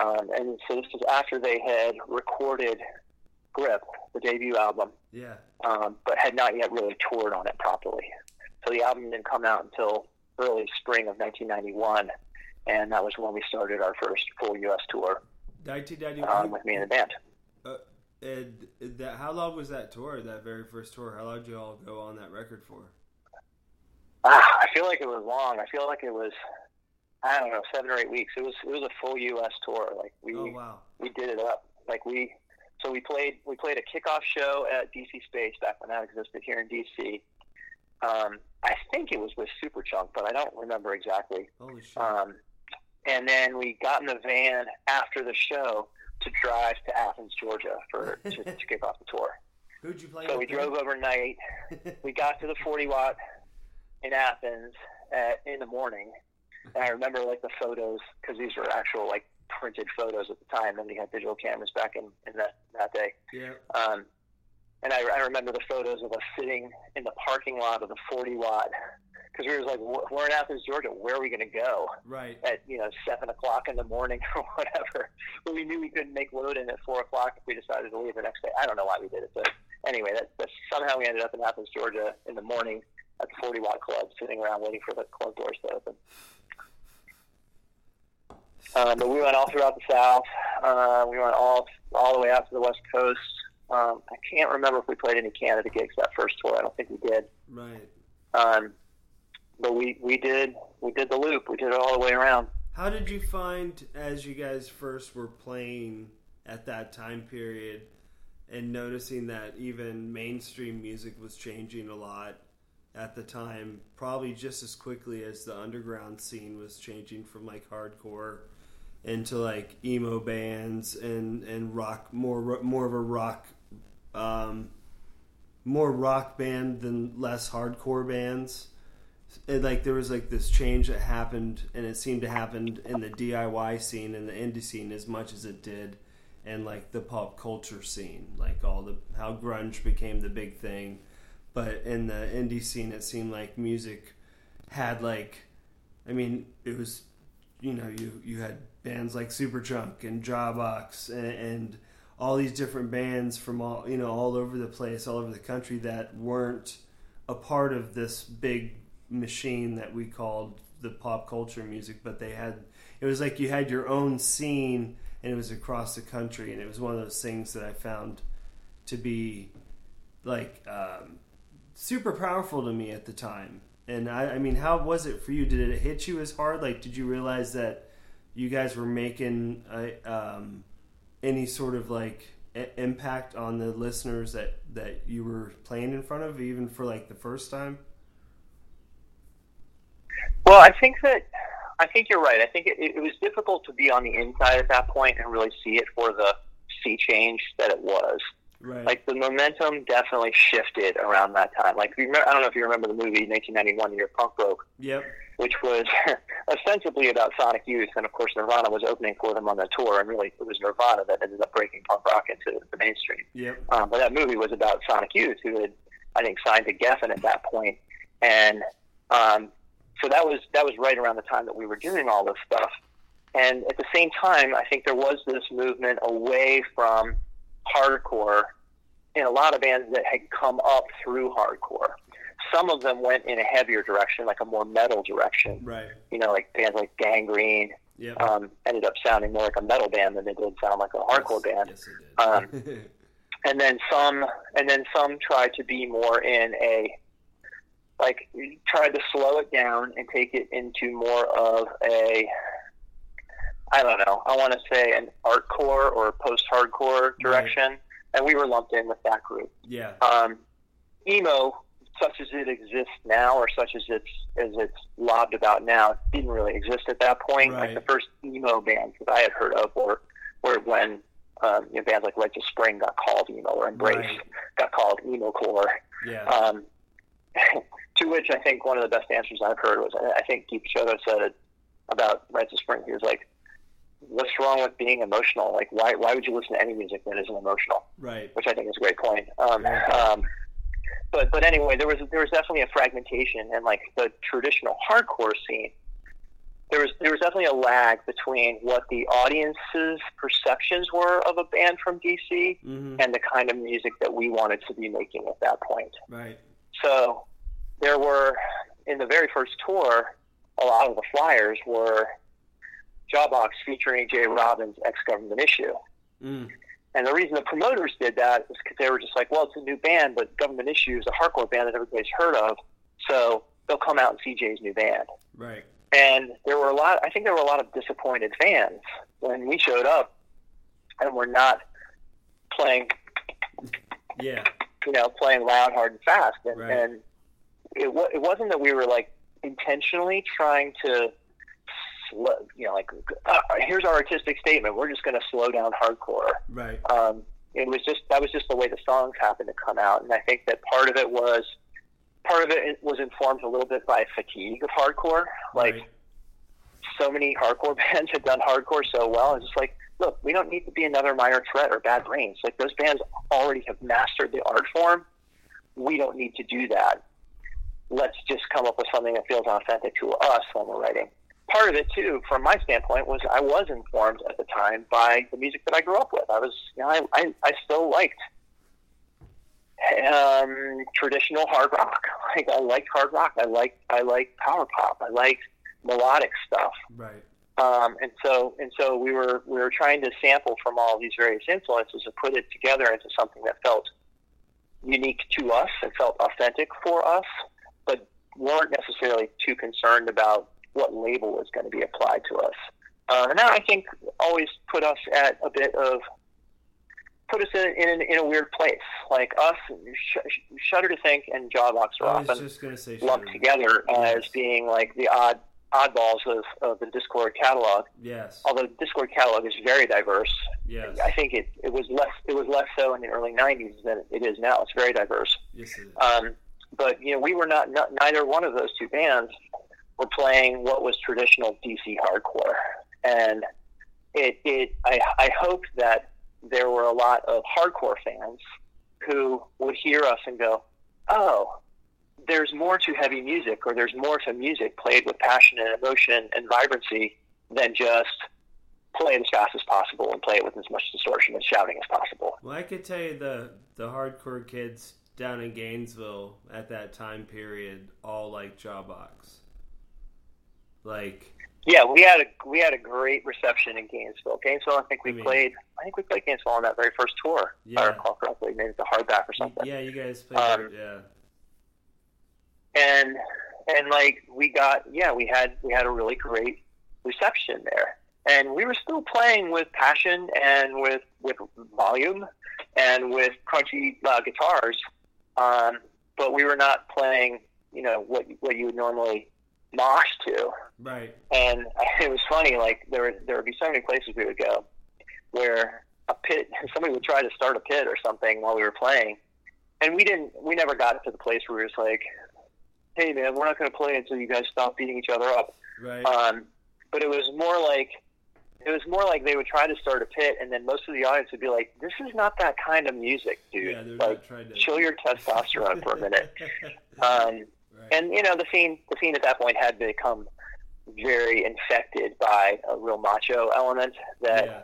Speaker 2: um, and so this was after they had recorded Grip, the debut album,
Speaker 1: yeah.
Speaker 2: um, but had not yet really toured on it properly. So the album didn't come out until early spring of 1991, and that was when we started our first full U.S. tour um, with me and the band.
Speaker 1: And that, how long was that tour? That very first tour. How long did you all go on that record for?
Speaker 2: Ah, I feel like it was long. I feel like it was. I don't know, seven or eight weeks. It was it was a full U.S. tour. Like we
Speaker 1: Oh wow.
Speaker 2: we did it up. Like we, so we played we played a kickoff show at DC Space back when that existed here in DC. Um, I think it was with Superchunk, but I don't remember exactly.
Speaker 1: Holy shit.
Speaker 2: Um, and then we got in the van after the show to drive to Athens, Georgia, for to, to kick off the tour.
Speaker 1: Who'd you play
Speaker 2: So we drove overnight. We got to the 40 watt in Athens at, in the morning, and I remember like the photos because these were actual like printed photos at the time. We had digital cameras back in, in that that day.
Speaker 1: yeah.
Speaker 2: Um, and I, I remember the photos of us sitting in the parking lot of the 40 watt because we were like, "Wh- we're in Athens, Georgia. Where are we going to go
Speaker 1: Right.
Speaker 2: at you know seven o'clock in the morning or whatever? But we knew we couldn't make load in at four o'clock if we decided to leave the next day. I don't know why we did it, but anyway, that, that somehow we ended up in Athens, Georgia, in the morning at the 40 watt club, sitting around waiting for the club doors to open. Um, but we went all throughout the South. Uh, we went all all the way out to the West Coast. Um, I can't remember if we played any Canada gigs that first tour. I don't think we did.
Speaker 1: Right.
Speaker 2: Um, but we, we did we did the loop. We did it all the way around.
Speaker 1: How did you find as you guys first were playing at that time period and noticing that even mainstream music was changing a lot at the time, probably just as quickly as the underground scene was changing from like hardcore into like emo bands and and rock more more of a rock um more rock band than less hardcore bands it, like there was like this change that happened and it seemed to happen in the DIY scene and the indie scene as much as it did and like the pop culture scene like all the how grunge became the big thing. But in the indie scene it seemed like music had like I mean it was you know you you had bands like Superchunk and Jawbox and, and all these different bands from all you know all over the place, all over the country that weren't a part of this big machine that we called the pop culture music, but they had it was like you had your own scene and it was across the country, and it was one of those things that I found to be like um, super powerful to me at the time. And I, I mean, how was it for you? Did it hit you as hard? Like, did you realize that you guys were making a, um, any sort of like impact on the listeners that that you were playing in front of, even for like the first time?
Speaker 2: Well, I think that I think you're right. I think it, it was difficult to be on the inside at that point and really see it for the sea change that it was.
Speaker 1: Right.
Speaker 2: Like the momentum definitely shifted around that time. Like you remember, I don't know if you remember the movie 1991, The Year Punk Broke,
Speaker 1: Yep.
Speaker 2: which was ostensibly about Sonic Youth, and of course Nirvana was opening for them on the tour, and really it was Nirvana that ended up breaking punk rock into the mainstream.
Speaker 1: Yep.
Speaker 2: Um, but that movie was about Sonic Youth, who had, I think, signed to Geffen at that point, and um, so that was that was right around the time that we were doing all this stuff. And at the same time, I think there was this movement away from hardcore in a lot of bands that had come up through hardcore. Some of them went in a heavier direction, like a more metal direction.
Speaker 1: Right.
Speaker 2: You know, like bands like Gangrene
Speaker 1: Yep.
Speaker 2: um, ended up sounding more like a metal band than they did sound like a hardcore band
Speaker 1: Yes, did.
Speaker 2: and then some and then some tried to be more in a like tried to slow it down and take it into more of a I don't know. I want to say an artcore or post-hardcore direction, and we were lumped in with that group.
Speaker 1: yeah.
Speaker 2: Um, emo, such as it exists now, or such as it's as it's lobbed about now, didn't really exist at that point.
Speaker 1: Right.
Speaker 2: Like the first emo bands that I had heard of were were when um, you know, bands like Rites of Spring got called emo, or Embrace
Speaker 1: Right.
Speaker 2: got called emo core.
Speaker 1: Yeah.
Speaker 2: Um, to which I think one of the best answers I've heard was I think Keith Chodo said it about Rites of Spring. He was like, "What's wrong with being emotional? Like, why why would you listen to any music that isn't emotional?"
Speaker 1: right.
Speaker 2: which I think is a great point. Um,
Speaker 1: Yeah.
Speaker 2: um, but but anyway, there was there was definitely a fragmentation and like the traditional hardcore scene. There was there was definitely a lag between what the audience's perceptions were of a band from DC
Speaker 1: hmm
Speaker 2: and the kind of music that we wanted to be making at that point.
Speaker 1: Right.
Speaker 2: So there were in the very first tour, a lot of the flyers were Jawbox featuring Jay Robbins' ex-government issue.
Speaker 1: Mm.
Speaker 2: And the reason the promoters did that is because they were just like, well, it's a new band, but Government Issue is a hardcore band that everybody's heard of, so they'll come out and see Jay's new band.
Speaker 1: Right.
Speaker 2: And there were a lot. I think there were a lot of disappointed fans when we showed up, and we're not playing,
Speaker 1: Yeah.
Speaker 2: You know, playing loud, hard, and fast. And,
Speaker 1: Right.
Speaker 2: and it wa- it wasn't that we were like intentionally trying to. Slow, you know, like uh, here's our artistic statement. We're just going to slow down hardcore.
Speaker 1: Right.
Speaker 2: um, it was just that was just the way the songs happened to come out, and I think that part of it was part of it was informed a little bit by fatigue of hardcore. Like
Speaker 1: right.
Speaker 2: so many hardcore bands had done hardcore so well, it's just like, look, we don't need to be another Minor Threat or Bad Brains. Like those bands already have mastered the art form. We don't need to do that. Let's just come up with something that feels authentic to us when we're writing. Part of it too, from my standpoint, was I was informed at the time by the music that I grew up with. I was, you know, I, I, I still liked um, traditional hard rock. Like I liked hard rock. I liked I liked power pop. I liked melodic stuff.
Speaker 1: Right.
Speaker 2: Um, and so and so we were we were trying to sample from all these various influences and put it together into something that felt unique to us and felt authentic for us, but weren't necessarily too concerned about what label was going to be applied to us. Uh, and that I think always put us at a bit of put us in in, in a weird place. Like us, Sh- Shudder to Think and Jawbox
Speaker 1: was
Speaker 2: often
Speaker 1: just gonna say.
Speaker 2: lumped together as
Speaker 1: Yes.
Speaker 2: being like the odd oddballs of, of the Dischord catalog.
Speaker 1: Yes.
Speaker 2: Although the Dischord catalog is very diverse,
Speaker 1: Yes.
Speaker 2: I think it, it was less it was less so in the early '90s than it is now. It's very diverse.
Speaker 1: Yes. It is.
Speaker 2: Um, but you know, we were not, not neither one of those two bands were playing what was traditional DC hardcore, and it it I, I hoped that there were a lot of hardcore fans who would hear us and go, "Oh, there's more to heavy music, or there's more to music played with passion and emotion and vibrancy than just play it as fast as possible and play it with as much distortion and shouting as possible.
Speaker 1: Well, I could tell you the the hardcore kids down in Gainesville at that time period all like Jawbox. Like
Speaker 2: yeah, we had a we had a great reception in Gainesville. Gainesville, I think we
Speaker 1: I mean-
Speaker 2: played. I think we played Gainesville on that very first tour. If I recall correctly, maybe the hardback or something.
Speaker 1: yeah, you guys played
Speaker 2: Um,
Speaker 1: yeah.
Speaker 2: And and like we got yeah we had we had a really great reception there. And we were still playing with passion and with with volume and with crunchy uh, guitars. Um, but we were not playing you know what what you would normally mosh to.
Speaker 1: Right.
Speaker 2: and it was funny like there would there would be so many places we would go where a pit somebody would try to start a pit or something while we were playing. And we didn't we never got to the place where it was like hey man we're not going to play until you guys stop beating each other up
Speaker 1: Right.
Speaker 2: um, but it was more like it was more like they would try to start a pit and then most of the audience would be like this is not that kind of music dude
Speaker 1: yeah,
Speaker 2: like
Speaker 1: to
Speaker 2: chill your testosterone for a minute um,
Speaker 1: right.
Speaker 2: and you know the scene the scene at that point had become very infected by a real macho element that
Speaker 1: yeah.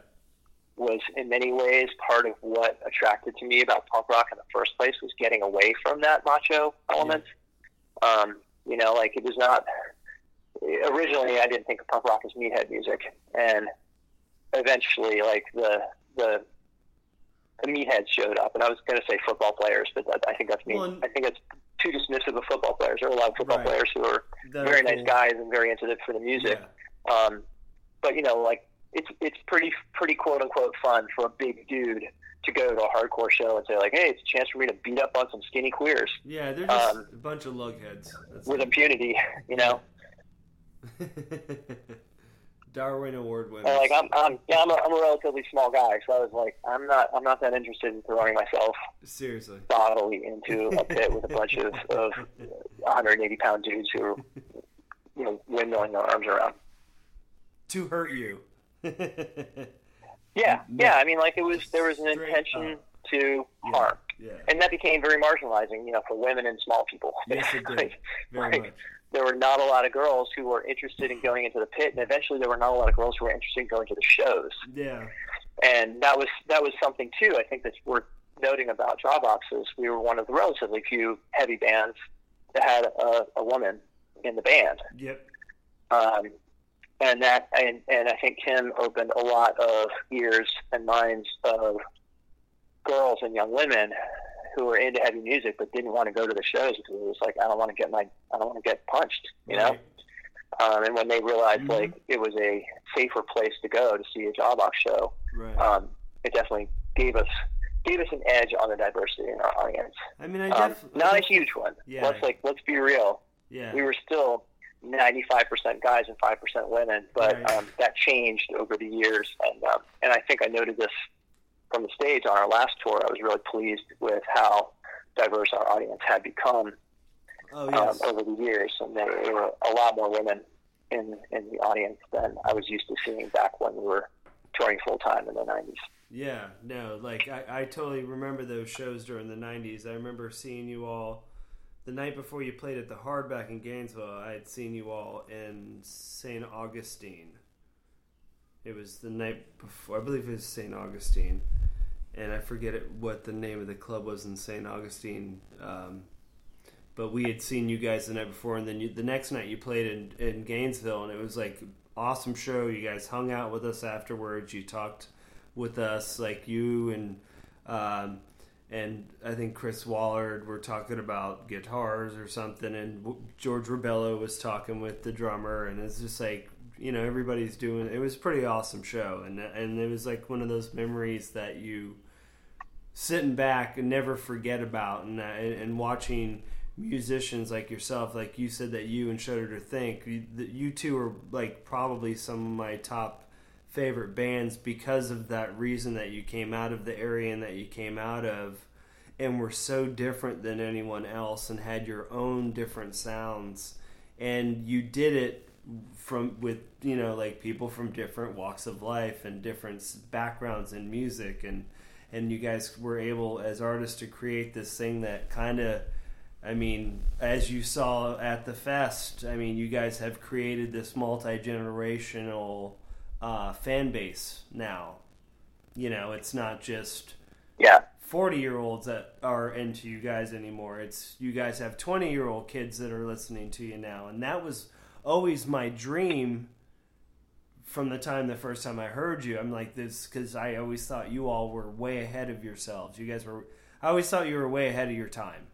Speaker 2: was in many ways part of what attracted to me about punk rock in the first place was getting away from that macho element. Um, you know, like it was not originally I didn't think of punk rock as meathead music, and eventually, like the the the meatheads showed up, and I was going to say football players, but that, I think that's me.
Speaker 1: Well,
Speaker 2: I think that's too dismissive of football players. There are a lot of football
Speaker 1: Right.
Speaker 2: players who are
Speaker 1: That
Speaker 2: very nice
Speaker 1: cool.
Speaker 2: guys and very into it for the music.
Speaker 1: Yeah.
Speaker 2: Um, but you know, like it's it's pretty pretty quote unquote fun for a big dude to go to a hardcore show and say like, hey, it's a chance for me to beat up on some skinny queers
Speaker 1: Yeah, they're just
Speaker 2: Um,
Speaker 1: a bunch of lugheads. That's
Speaker 2: with
Speaker 1: it.
Speaker 2: impunity, you know.
Speaker 1: Darwin Award winners.
Speaker 2: And like I'm I'm yeah, I'm a, I'm a relatively small guy, so I was like, I'm not I'm not that interested in throwing myself
Speaker 1: Seriously.
Speaker 2: bodily into a pit with a bunch of, of 180 pound dudes who are you know windmilling their arms around.
Speaker 1: to hurt you.
Speaker 2: Yeah, yeah. I mean, like it was there was an intention to
Speaker 1: Yeah.
Speaker 2: harm.
Speaker 1: Yeah.
Speaker 2: and that became very marginalizing, you know, for women and small people.
Speaker 1: Yes, it did.
Speaker 2: Like,
Speaker 1: Very
Speaker 2: like,
Speaker 1: much.
Speaker 2: there were not a lot of girls who were interested in going into the pit, and eventually there were not a lot of girls who were interested in going to the shows.
Speaker 1: Yeah.
Speaker 2: And that was that was something too. I think that's worth noting about Jawbox is we were one of the relatively few heavy bands that had a, a woman in the band.
Speaker 1: Yep.
Speaker 2: Um, and that and, and I think Kim opened a lot of ears and minds of girls and young women who were into heavy music but didn't want to go to the shows because it was like I don't want to get my I don't want to get punched, you know. Um, and when they realized
Speaker 1: Mhm.
Speaker 2: like it was a safer place to go to see a Jawbox show,
Speaker 1: Right.
Speaker 2: um, it definitely gave us gave us an edge on the diversity in our audience.
Speaker 1: I mean, I
Speaker 2: Um,
Speaker 1: def- I
Speaker 2: not a huge one.
Speaker 1: Yeah.
Speaker 2: Let's like let's be real
Speaker 1: Yeah.
Speaker 2: we were still 95% guys and 5% women, but
Speaker 1: Right.
Speaker 2: um, that changed over the years. And um, and I think I noted this from the stage on our last tour. I was really pleased with how diverse our audience had become
Speaker 1: oh yes.
Speaker 2: um, over the years, and there were a lot more women in in the audience than I was used to seeing back when we were touring full time in the 90s.
Speaker 1: Yeah, no, like I, I totally remember those shows during the '90s. I remember seeing you all the night before you played at the Hardback in Gainesville. I had seen you all in St. Augustine. It was the night before, I believe it was St. Augustine, and I forget it, what the name of the club was in St. Augustine. Um, but we had seen you guys the night before, and then you, the next night you played in, in Gainesville, and it was like awesome show. You guys hung out with us afterwards. You talked with us, like you and um, and I think Chris Wallard were talking about guitars or something, and George Rebello was talking with the drummer, and it's just like you know everybody's doing. It was a pretty awesome show, and and it was like one of those memories that you sitting back and never forget about, and uh, and, and watching musicians like yourself, like you said that you and Shudder to Think, you, you two are like probably some of my top favorite bands because of that reason that you came out of the area and that you came out of and were so different than anyone else and had your own different sounds. And you did it from with you know like people from different walks of life and different backgrounds in music. And and you guys were able as artists to create this thing that kind of I mean, as you saw at the fest, I mean, you guys have created this multi generational uh, fan base now. You know, it's not just
Speaker 2: yeah
Speaker 1: 40 year olds that are into you guys anymore. It's you guys have 20 year old kids that are listening to you now. And that was always my dream from the time the first time I heard you. I'm like this because I always thought you all were way ahead of yourselves. You guys were, I always thought you were way ahead of your time.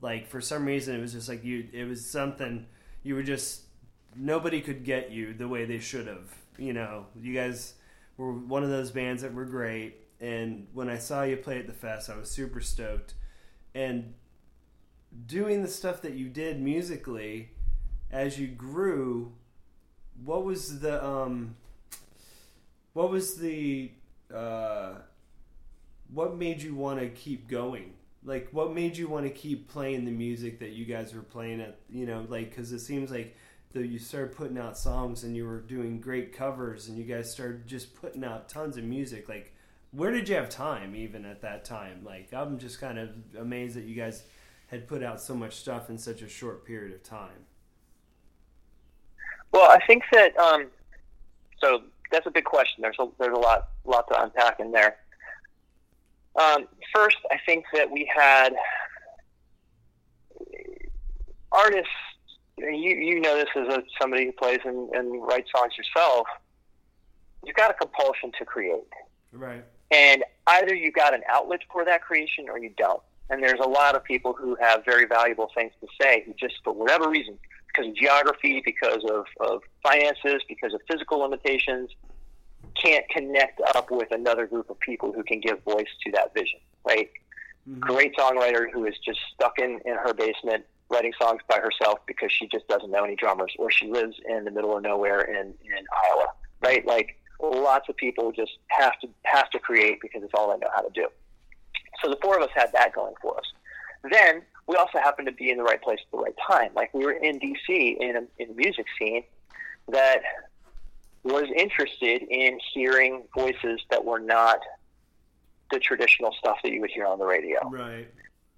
Speaker 1: Like for some reason, it was just like you, it was something you were just, nobody could get you the way they should have. You know, you guys were one of those bands that were great and when I saw you play at the fest, I was super stoked. And doing the stuff that you did musically as you grew, what was the um, what was the uh, what made you want to keep going? Like, what made you want to keep playing the music that you guys were playing at? You know, like because it seems like the, you started putting out songs and you were doing great covers and you guys started just putting out tons of music. Like, where did you have time even at that time? Like I'm just kind of amazed that you guys had put out so much stuff in such a short period of time.
Speaker 2: Well, I think that um, so that's a big question. There's a there's a lot lot to unpack in there. Um, first, I think that we had artists. You you know this as a, somebody who plays and, and writes songs yourself. You've got a compulsion to create.
Speaker 1: Right.
Speaker 2: And either you've got an outlet for that creation or you don't. And there's a lot of people who have very valuable things to say who just, for whatever reason, because of geography, because of, of finances, because of physical limitations, can't connect up with another group of people who can give voice to that vision, right? Mm-hmm. Great songwriter who is just stuck in, in her basement writing songs by herself because she just doesn't know any drummers or she lives in the middle of nowhere in, in Iowa, right? Like, lots of people just have to have to create because it's all they know how to do. So the four of us had that going for us. Then we also happened to be in the right place at the right time. Like we were in DC in a, in a music scene that was interested in hearing voices that were not the traditional stuff that you would hear on the radio.
Speaker 1: Right.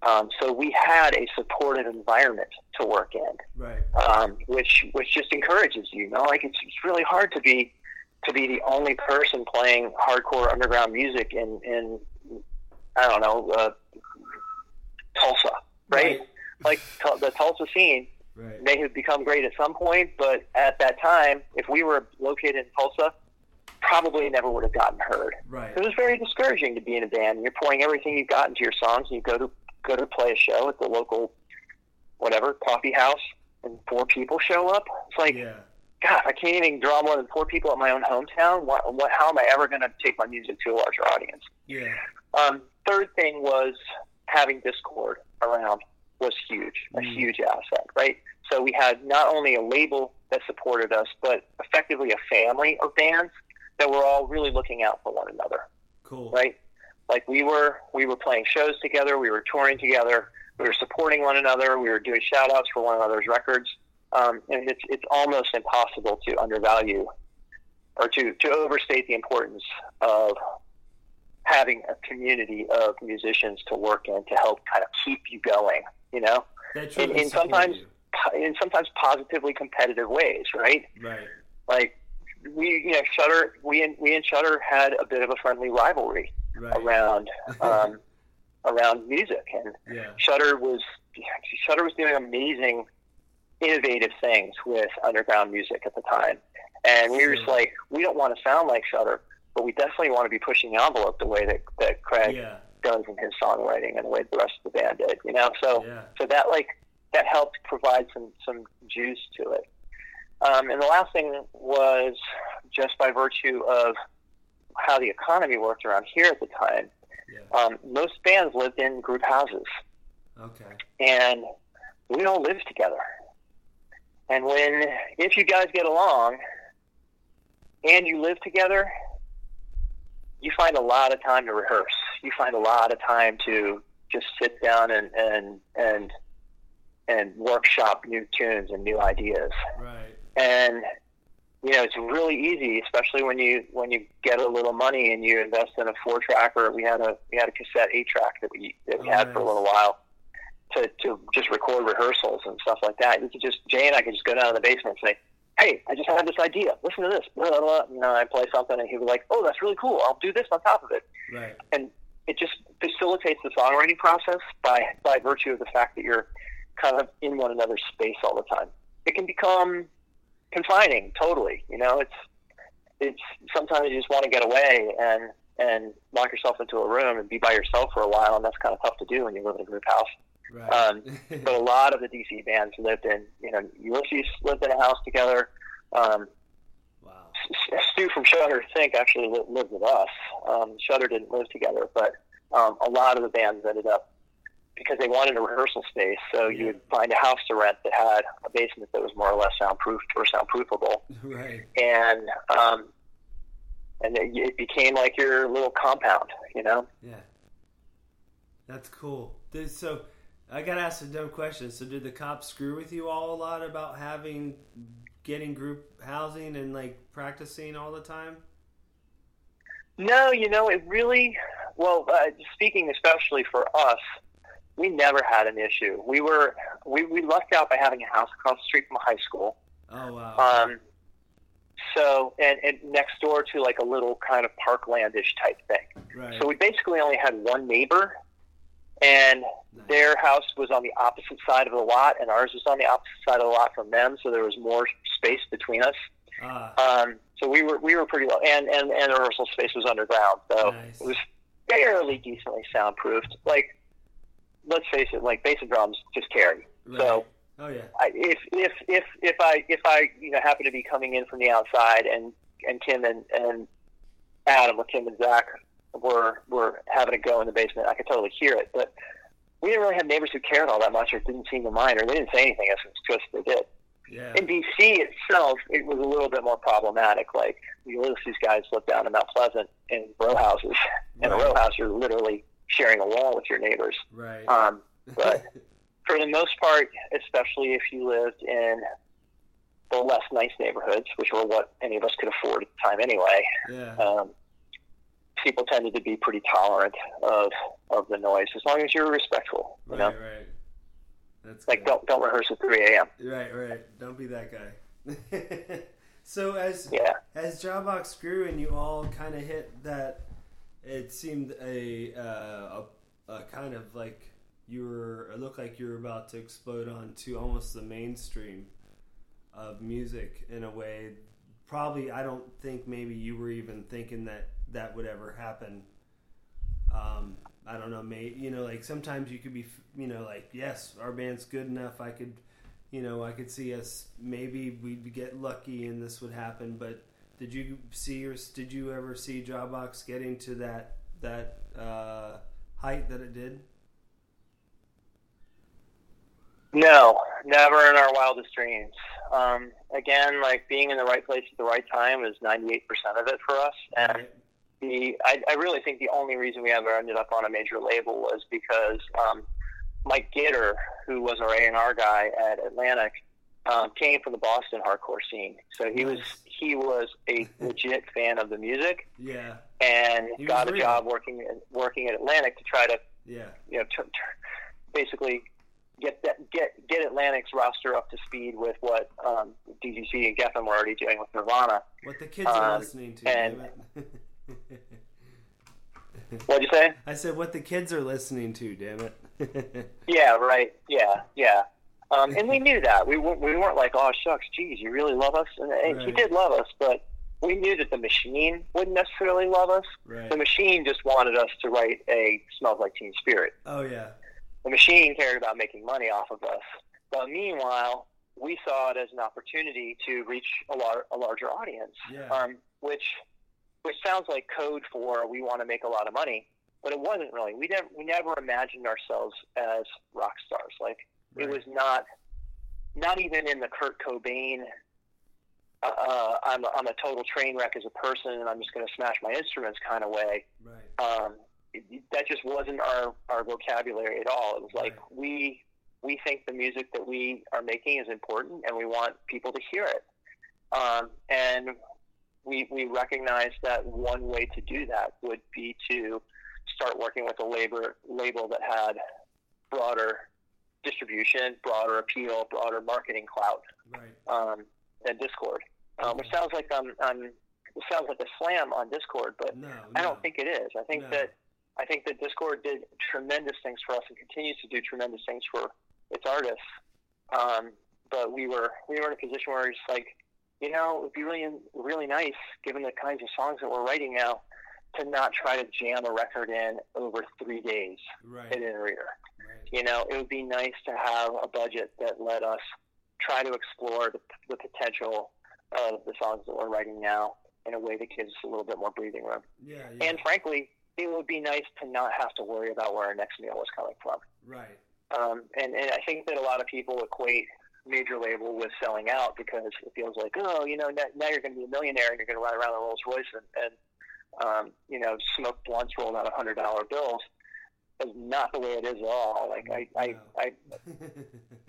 Speaker 2: Um, so we had a supportive environment to work in,
Speaker 1: right?
Speaker 2: Um, which which just encourages you. You know, like it's, it's really hard to be to be the only person playing hardcore underground music in in I don't know uh, Tulsa, right? right. Like t- the Tulsa scene right. may have become great at some point, but at that time, if we were located in Tulsa, probably never would have gotten heard.
Speaker 1: Right.
Speaker 2: It was very discouraging to be in a band. You're pouring everything you've got into your songs, and you go to go to play a show at the local whatever coffee house, and four people show up. It's like.
Speaker 1: Yeah
Speaker 2: God, I can't even draw more than four people at my own hometown. What, what, how am I ever going to take my music to a larger audience?
Speaker 1: Yeah.
Speaker 2: Um, third thing was having Dischord around was huge, a mm. huge asset, right? So we had not only a label that supported us, but effectively a family of bands that were all really looking out for one another.
Speaker 1: Cool.
Speaker 2: Right? Like we were, we were playing shows together, we were touring together, we were supporting one another, we were doing shout outs for one another's records um, and it's it's almost impossible to undervalue or to to overstate the importance of having a community of musicians to work in to help kind of keep you going. You know,
Speaker 1: in,
Speaker 2: in sometimes in sometimes positively competitive ways, right?
Speaker 1: Right.
Speaker 2: Like we, you know, Shudder, we and we and Shudder had a bit of a friendly rivalry
Speaker 1: right.
Speaker 2: around um, around music, and
Speaker 1: yeah.
Speaker 2: Shudder was Shudder was doing amazing innovative things with underground music at the time. And we were just like, we don't want to sound like Shudder, but we definitely want to be pushing the envelope the way that, that Craig
Speaker 1: yeah.
Speaker 2: does in his songwriting and the way the rest of the band did, you know? So,
Speaker 1: yeah.
Speaker 2: so that like, that helped provide some, some juice to it. Um, and the last thing was just by virtue of how the economy worked around here at the time.
Speaker 1: Yeah.
Speaker 2: Um, most bands lived in group houses.
Speaker 1: Okay.
Speaker 2: And we all lived together. And when, if you guys get along and you live together, you find a lot of time to rehearse. You find a lot of time to just sit down and, and, and, and workshop new tunes and new ideas.
Speaker 1: Right.
Speaker 2: And, you know, it's really easy, especially when you, when you get a little money and you invest in a four tracker. We had a, we had a cassette eight track that we, that we
Speaker 1: oh,
Speaker 2: had
Speaker 1: nice.
Speaker 2: for a little while to, to just record rehearsals and stuff like that. You could just Jay and I could just go down to the basement and say, hey, I just had this idea. Listen to this. Blah, blah, blah. You know, I play something, and he was like, oh, that's really cool. I'll do this on top of it.
Speaker 1: Right.
Speaker 2: And it just facilitates the songwriting process by by virtue of the fact that you're kind of in one another's space all the time. It can become confining, totally. You know, it's it's sometimes you just want to get away and and lock yourself into a room and be by yourself for a while, and that's kind of tough to do when you live in a group house.
Speaker 1: Right.
Speaker 2: Um, but a lot of the DC bands lived in, you know, Ulysses lived in a house together. Um,
Speaker 1: wow.
Speaker 2: S- Stu from Shudder Think actually li- lived with us. Um, Shudder didn't live together, but um, a lot of the bands ended up because they wanted a rehearsal space. So you would find a house to rent that had a basement that was more or less soundproof or soundproofable,
Speaker 1: Right.
Speaker 2: and um, and it, it became like your little compound, you know.
Speaker 1: Yeah. That's cool. So I gotta ask a dumb question. So did the cops screw with you all a lot about having getting group housing and like practicing all the time?
Speaker 2: No, you know, it really, well, uh, speaking especially for us, we never had an issue. We were, we, we lucked out by having a house across the street from a high school.
Speaker 1: Oh wow.
Speaker 2: Um, so, and, and next door to like a little kind of parklandish type thing.
Speaker 1: right.
Speaker 2: So we basically only had one neighbor, and their house was on the opposite side of the lot, and ours was on the opposite side of the lot from them. So there was more space between us.
Speaker 1: Ah,
Speaker 2: Um, so we were we were pretty low, and and and the rehearsal space was underground, so
Speaker 1: Nice.
Speaker 2: it was fairly decently soundproofed. Like, let's face it, like bass and drums just carry.
Speaker 1: right.
Speaker 2: So
Speaker 1: oh yeah.
Speaker 2: I, if if if if I if I you know happen to be coming in from the outside, and and Kim and and Adam or Kim and Zach were were having a go in the basement, I could totally hear it, but. We didn't really have neighbors who cared all that much, or didn't seem to mind, or they didn't say anything. It's just they did
Speaker 1: Yeah.
Speaker 2: in DC itself, it was a little bit more problematic. Like the these guys lived down in Mount Pleasant in row houses, and a row house you're literally sharing a wall with your neighbors.
Speaker 1: Right.
Speaker 2: Um, but for the most part, especially if you lived in the less nice neighborhoods, which were what any of us could afford at the time anyway,
Speaker 1: yeah.
Speaker 2: um, people tended to be pretty tolerant of of the noise as long as you're respectful. You
Speaker 1: right.
Speaker 2: know,
Speaker 1: Right. That's
Speaker 2: like
Speaker 1: good.
Speaker 2: don't don't rehearse at 3 a.m.
Speaker 1: Right. Right. Don't be that guy. so as
Speaker 2: Yeah.
Speaker 1: as Jawbox grew and you all kind of hit that, it seemed a, uh, a a kind of like you were. It looked like you were about to explode onto almost the mainstream of music in a way. Probably, I don't think maybe you were even thinking that that would ever happen. Um, I don't know, mate. You know, like sometimes you could be, you know, like yes, our band's good enough. I could, you know, I could see us. Maybe we'd get lucky and this would happen. But did you see or did you ever see Jawbox getting to that that uh, height that it did?
Speaker 2: No, never in our wildest dreams. Um, again, like being in the right place at the right time is 98% of it for us. And. The, I, I really think the only reason we ever ended up on a major label was because um, Mike Gitter, who was our A&R guy at Atlantic, um, came from the Boston hardcore scene. So he was he was a legit fan of the music
Speaker 1: Yeah,
Speaker 2: and
Speaker 1: He
Speaker 2: got a
Speaker 1: real.
Speaker 2: job working at, working at Atlantic to try to
Speaker 1: yeah,
Speaker 2: you know, t- t- basically get that get get Atlantic's roster up to speed with what um, DGC and Geffen were already doing with Nirvana.
Speaker 1: what the kids are
Speaker 2: Um,
Speaker 1: listening to.
Speaker 2: and-. What'd you say?
Speaker 1: I said what the kids are listening to. Damn it.
Speaker 2: Yeah, right. Yeah, yeah. Um, and we knew that we weren't, we weren't like, oh shucks, geez, you really love us, and, and he did love us, but we knew that the machine wouldn't necessarily love us.
Speaker 1: right.
Speaker 2: The machine just wanted us to write a "Smells Like Teen Spirit."
Speaker 1: Oh yeah.
Speaker 2: the machine cared about making money off of us. But meanwhile, we saw it as an opportunity to reach a, lar- a larger audience,
Speaker 1: Yeah.
Speaker 2: um, which which sounds like code for we want to make a lot of money, but it wasn't really. We never we never imagined ourselves as rock stars. Like it was not not even in the Kurt Cobain. Uh, uh, I'm a, I'm a total train wreck as a person, and I'm just going to smash my instruments kind of way
Speaker 1: Right.
Speaker 2: um, it, that just wasn't our, our vocabulary at all. It was like
Speaker 1: Right.
Speaker 2: we we think the music that we are making is important, and we want people to hear it. Um, and we we recognize that one way to do that would be to start working with a labor label that had broader distribution, broader appeal, broader marketing clout.
Speaker 1: Right.
Speaker 2: Um, than Dischord, um, which sounds like I'm, I'm it sounds like a slam on Dischord, but
Speaker 1: No,
Speaker 2: I
Speaker 1: no.
Speaker 2: don't think it is. I think
Speaker 1: No.
Speaker 2: that I think that Dischord did tremendous things for us and continues to do tremendous things for its artists. Um, but we were we were in a position where it's like, you know, it would be really really nice, given the kinds of songs that we're writing now, to not try to jam a record in over three days
Speaker 1: right.
Speaker 2: in an reader.
Speaker 1: right.
Speaker 2: You know, it would be nice to have a budget that let us try to explore the, the potential of the songs that we're writing now in a way that gives us a little bit more breathing room.
Speaker 1: Yeah, yeah.
Speaker 2: And frankly, it would be nice to not have to worry about where our next meal was coming from.
Speaker 1: right.
Speaker 2: Um, and, and I think that a lot of people equate major label with selling out because it feels like, oh, you know, now, now you're going to be a millionaire and you're going to ride around in a Rolls Royce and, and um, you know, smoke blunts rolled out of hundred dollar bills. Is not the way it is at all. Like I, I, I,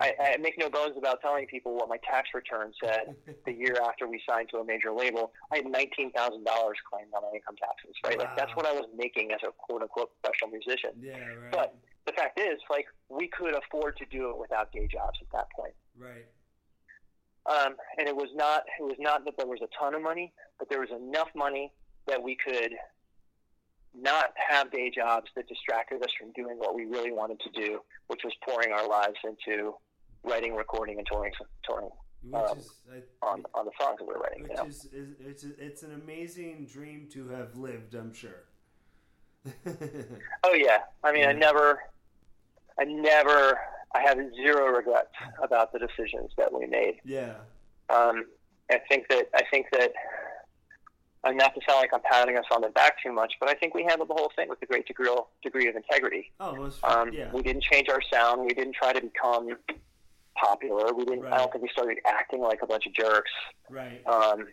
Speaker 2: I, I make no bones about telling people what my tax return said the year after we signed to a major label. I had nineteen thousand dollars claimed on my income taxes. Right, like that's what I was making as a quote unquote professional musician.
Speaker 1: yeah, right.
Speaker 2: But the fact is, like, we could afford to do it without day jobs at that point.
Speaker 1: Right.
Speaker 2: Um, and it was not it was not that there was a ton of money, but there was enough money that we could not have day jobs that distracted us from doing what we really wanted to do, which was pouring our lives into writing, recording, and touring touring
Speaker 1: Which
Speaker 2: um,
Speaker 1: is I,
Speaker 2: on, on the songs that we were writing.
Speaker 1: which
Speaker 2: You know?
Speaker 1: is, is it's it's an amazing dream to have lived. I'm sure.
Speaker 2: Oh yeah, I mean, I never, I never, I have zero regrets about the decisions that we made.
Speaker 1: yeah.
Speaker 2: Um, I think that I think that I'm not to sound like I'm patting us on the back too much, but I think we handled the whole thing with a great degree degree of integrity.
Speaker 1: Oh, most
Speaker 2: Um,
Speaker 1: yeah.
Speaker 2: We didn't change our sound. We didn't try to become popular. We didn't. I don't think we started acting like a bunch of jerks.
Speaker 1: right.
Speaker 2: Um,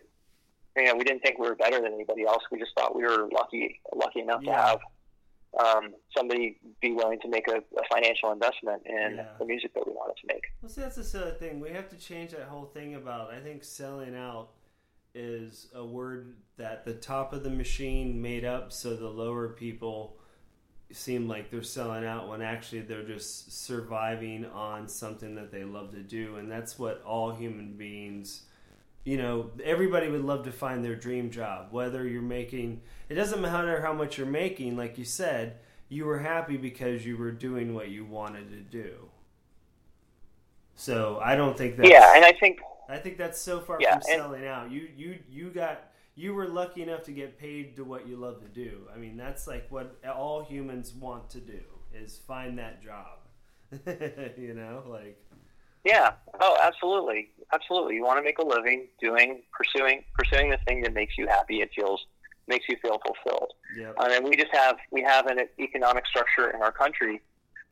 Speaker 2: you know, we didn't think we were better than anybody else. We just thought we were lucky, lucky enough
Speaker 1: Yeah.
Speaker 2: to have um, somebody be willing to make a, a financial investment in
Speaker 1: Yeah.
Speaker 2: the music that we wanted to make.
Speaker 1: Well, see, that's the silly thing. We have to change that whole thing about. I think selling out is a word that the top of the machine made up, so the lower people seem like they're selling out when actually they're just surviving on something that they love to do, and that's what all human beings. You know, everybody would love to find their dream job. Whether you're making, it doesn't matter how much you're making. Like you said, you were happy because you were doing what you wanted to do. So I don't think that.
Speaker 2: yeah, and I think
Speaker 1: I think that's so far
Speaker 2: Yeah,
Speaker 1: from
Speaker 2: and-
Speaker 1: selling out. You you you got you were lucky enough to get paid to what you love to do. I mean, that's like what all humans want to do is find that job. you know, like
Speaker 2: Yeah. Oh, absolutely, absolutely. You want to make a living doing pursuing pursuing the thing that makes you happy. It feels makes you feel fulfilled.
Speaker 1: yep,
Speaker 2: mean, we just have we have an economic structure in our country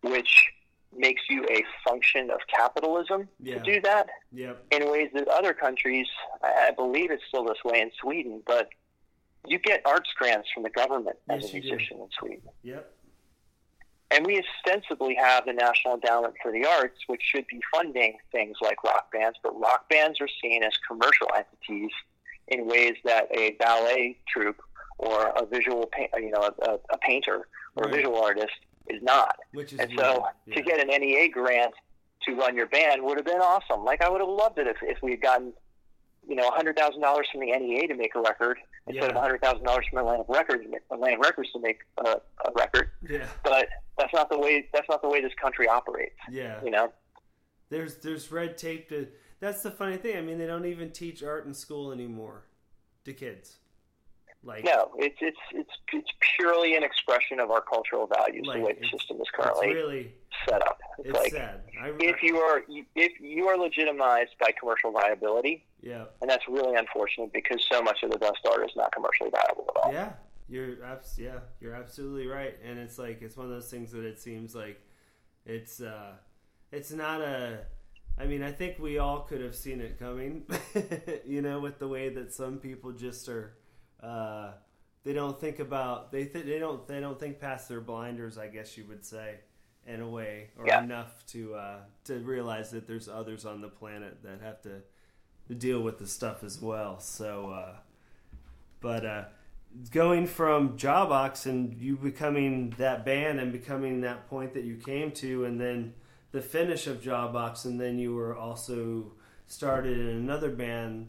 Speaker 2: which makes you a function of capitalism
Speaker 1: Yeah.
Speaker 2: to do that
Speaker 1: yep,
Speaker 2: in ways that other countries, I believe it's still this way in Sweden, but you get arts grants from the government as a
Speaker 1: you do.
Speaker 2: musician in Sweden.
Speaker 1: yep,
Speaker 2: And we ostensibly have the National Endowment for the Arts, which should be funding things like rock bands, but rock bands are seen as commercial entities in ways that a ballet troupe or a visual, pa- you know, a, a painter or
Speaker 1: Right.
Speaker 2: a visual artist is not.
Speaker 1: which is
Speaker 2: And
Speaker 1: weird.
Speaker 2: so
Speaker 1: yeah.
Speaker 2: to get an NEA grant to run your band would have been awesome. Like I would have loved it if, if we had gotten, you know, hundred thousand dollars from the NEA to make a record instead of
Speaker 1: Yeah.
Speaker 2: hundred thousand dollars from Atlantic Records, Atlantic Records to make a, a record.
Speaker 1: yeah,
Speaker 2: But that's not the way. That's not the way this country operates.
Speaker 1: yeah.
Speaker 2: You know.
Speaker 1: There's there's red tape to. That's the funny thing. I mean, they don't even teach art in school anymore to kids. Like
Speaker 2: No, it's it's it's it's purely an expression of our cultural values.
Speaker 1: Like,
Speaker 2: the way the system is currently
Speaker 1: really
Speaker 2: set up. It's,
Speaker 1: it's
Speaker 2: like
Speaker 1: sad. I,
Speaker 2: if you are if you are legitimized by commercial viability,
Speaker 1: yeah.
Speaker 2: and that's really unfortunate because so much of the best art is not commercially viable at all.
Speaker 1: Yeah, you're abs- yeah, you're absolutely right. And it's like it's one of those things that it seems like it's uh it's not a I mean, I think we all could have seen it coming, you know, with the way that some people just are uh they don't think about they th- they don't they don't think past their blinders, I guess you would say, in a way, or
Speaker 2: Yeah.
Speaker 1: enough to uh to realize that there's others on the planet that have to deal with the stuff as well. So uh but uh going from Jawbox and you becoming that band and becoming that point that you came to, and then the finish of Jawbox, and then you were also started in another band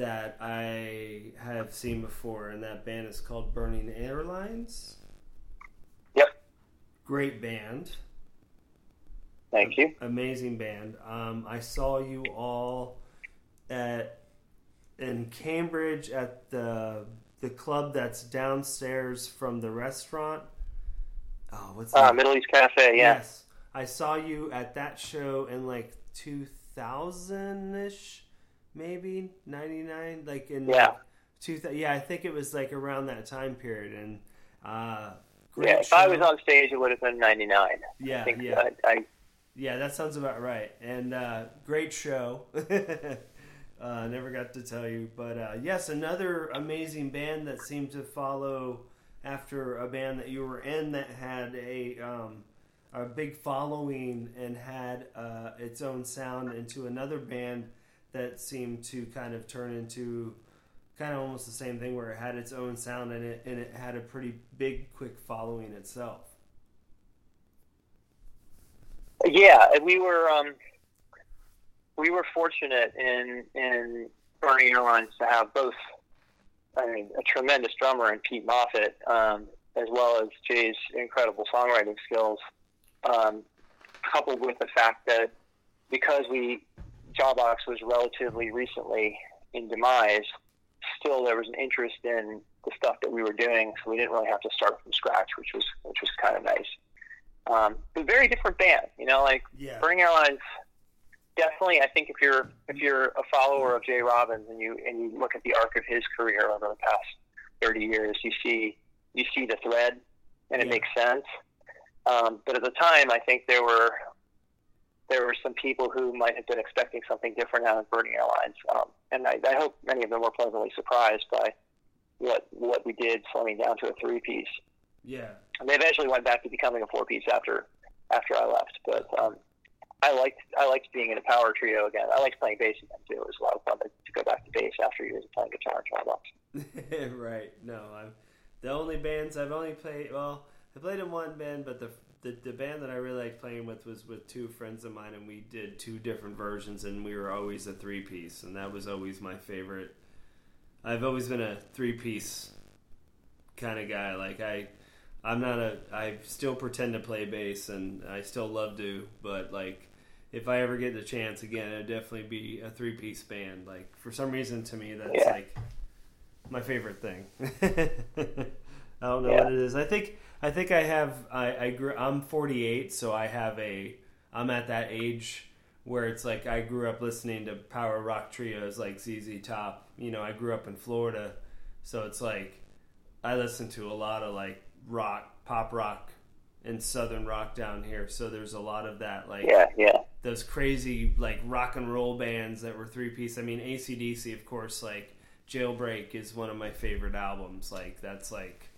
Speaker 1: that I have seen before, and that band is called Burning Airlines.
Speaker 2: Yep.
Speaker 1: Great band.
Speaker 2: Thank you.
Speaker 1: Amazing band. Um, I saw you all at in Cambridge at the the club that's downstairs from the restaurant. Oh, what's
Speaker 2: Uh,
Speaker 1: that?
Speaker 2: Middle East Cafe, yeah.
Speaker 1: Yes, I saw you at that show in like two thousand ish, maybe ninety nine, like in
Speaker 2: Yeah.
Speaker 1: like two. Yeah, I think it was like around that time period, and uh, great
Speaker 2: Yeah, if I was on stage, it would have been 99.
Speaker 1: yeah,
Speaker 2: I
Speaker 1: yeah.
Speaker 2: I, I
Speaker 1: Yeah, that sounds about right. And uh, great show. uh, never got to tell you, but uh, yes, another amazing band that seemed to follow after a band that you were in that had a um, a big following and had uh, its own sound into another band that seemed to kind of turn into kind of almost the same thing where it had its own sound and it and it had a pretty big quick following itself.
Speaker 2: Yeah, we were um, we were fortunate in in Burning Airlines to have both. I mean, a tremendous drummer in Pete Moffett, um, as well as Jay's incredible songwriting skills, um, coupled with the fact that because we Jawbox was relatively recently in demise, still there was an interest in the stuff that we were doing, so we didn't really have to start from scratch, which was which was kind of nice. Um, a very different band, you know, like
Speaker 1: Yeah.
Speaker 2: Burning Airlines. Definitely, I think if you're if you're a follower of Jay Robbins and you and you look at the arc of his career over the past thirty years, you see you see the thread, and it
Speaker 1: Yeah.
Speaker 2: makes sense. Um, but at the time, I think there were there were some people who might have been expecting something different out of Burning Airlines, um, and I, I hope many of them were pleasantly surprised by what what we did, slimming down to a three piece.
Speaker 1: Yeah.
Speaker 2: And they eventually went back to becoming a four piece after after I left. But um, I liked I liked being in a power trio again. I liked playing bass again too. It was a lot of fun to, to go back to bass after years of playing guitar and Jawbox.
Speaker 1: right. No, I'm the only bands I've only played. Well, I played in one band, but the, the the band that I really liked playing with was with two friends of mine, and we did two different versions, and we were always a three piece, and that was always my favorite. I've always been a three piece kind of guy. Like I, I'm not a. I still pretend to play bass, and I still love to, but like. If I ever get the chance again, it'd definitely be a three-piece band. Like for some reason, to me, that's
Speaker 2: Yeah.
Speaker 1: like my favorite thing. I don't know
Speaker 2: Yeah.
Speaker 1: what it is. I think I think I have I, I grew I'm 48, so I have a I'm at that age where it's like I grew up listening to power rock trios like ZZ Top. You know, I grew up in Florida, so it's like I listen to a lot of like rock, pop rock, and southern rock down here. So there's a lot of that like
Speaker 2: Yeah, yeah,
Speaker 1: those crazy like rock and roll bands that were three piece. I mean, ACDC, of course, like Jailbreak is one of my favorite albums. Like that's like,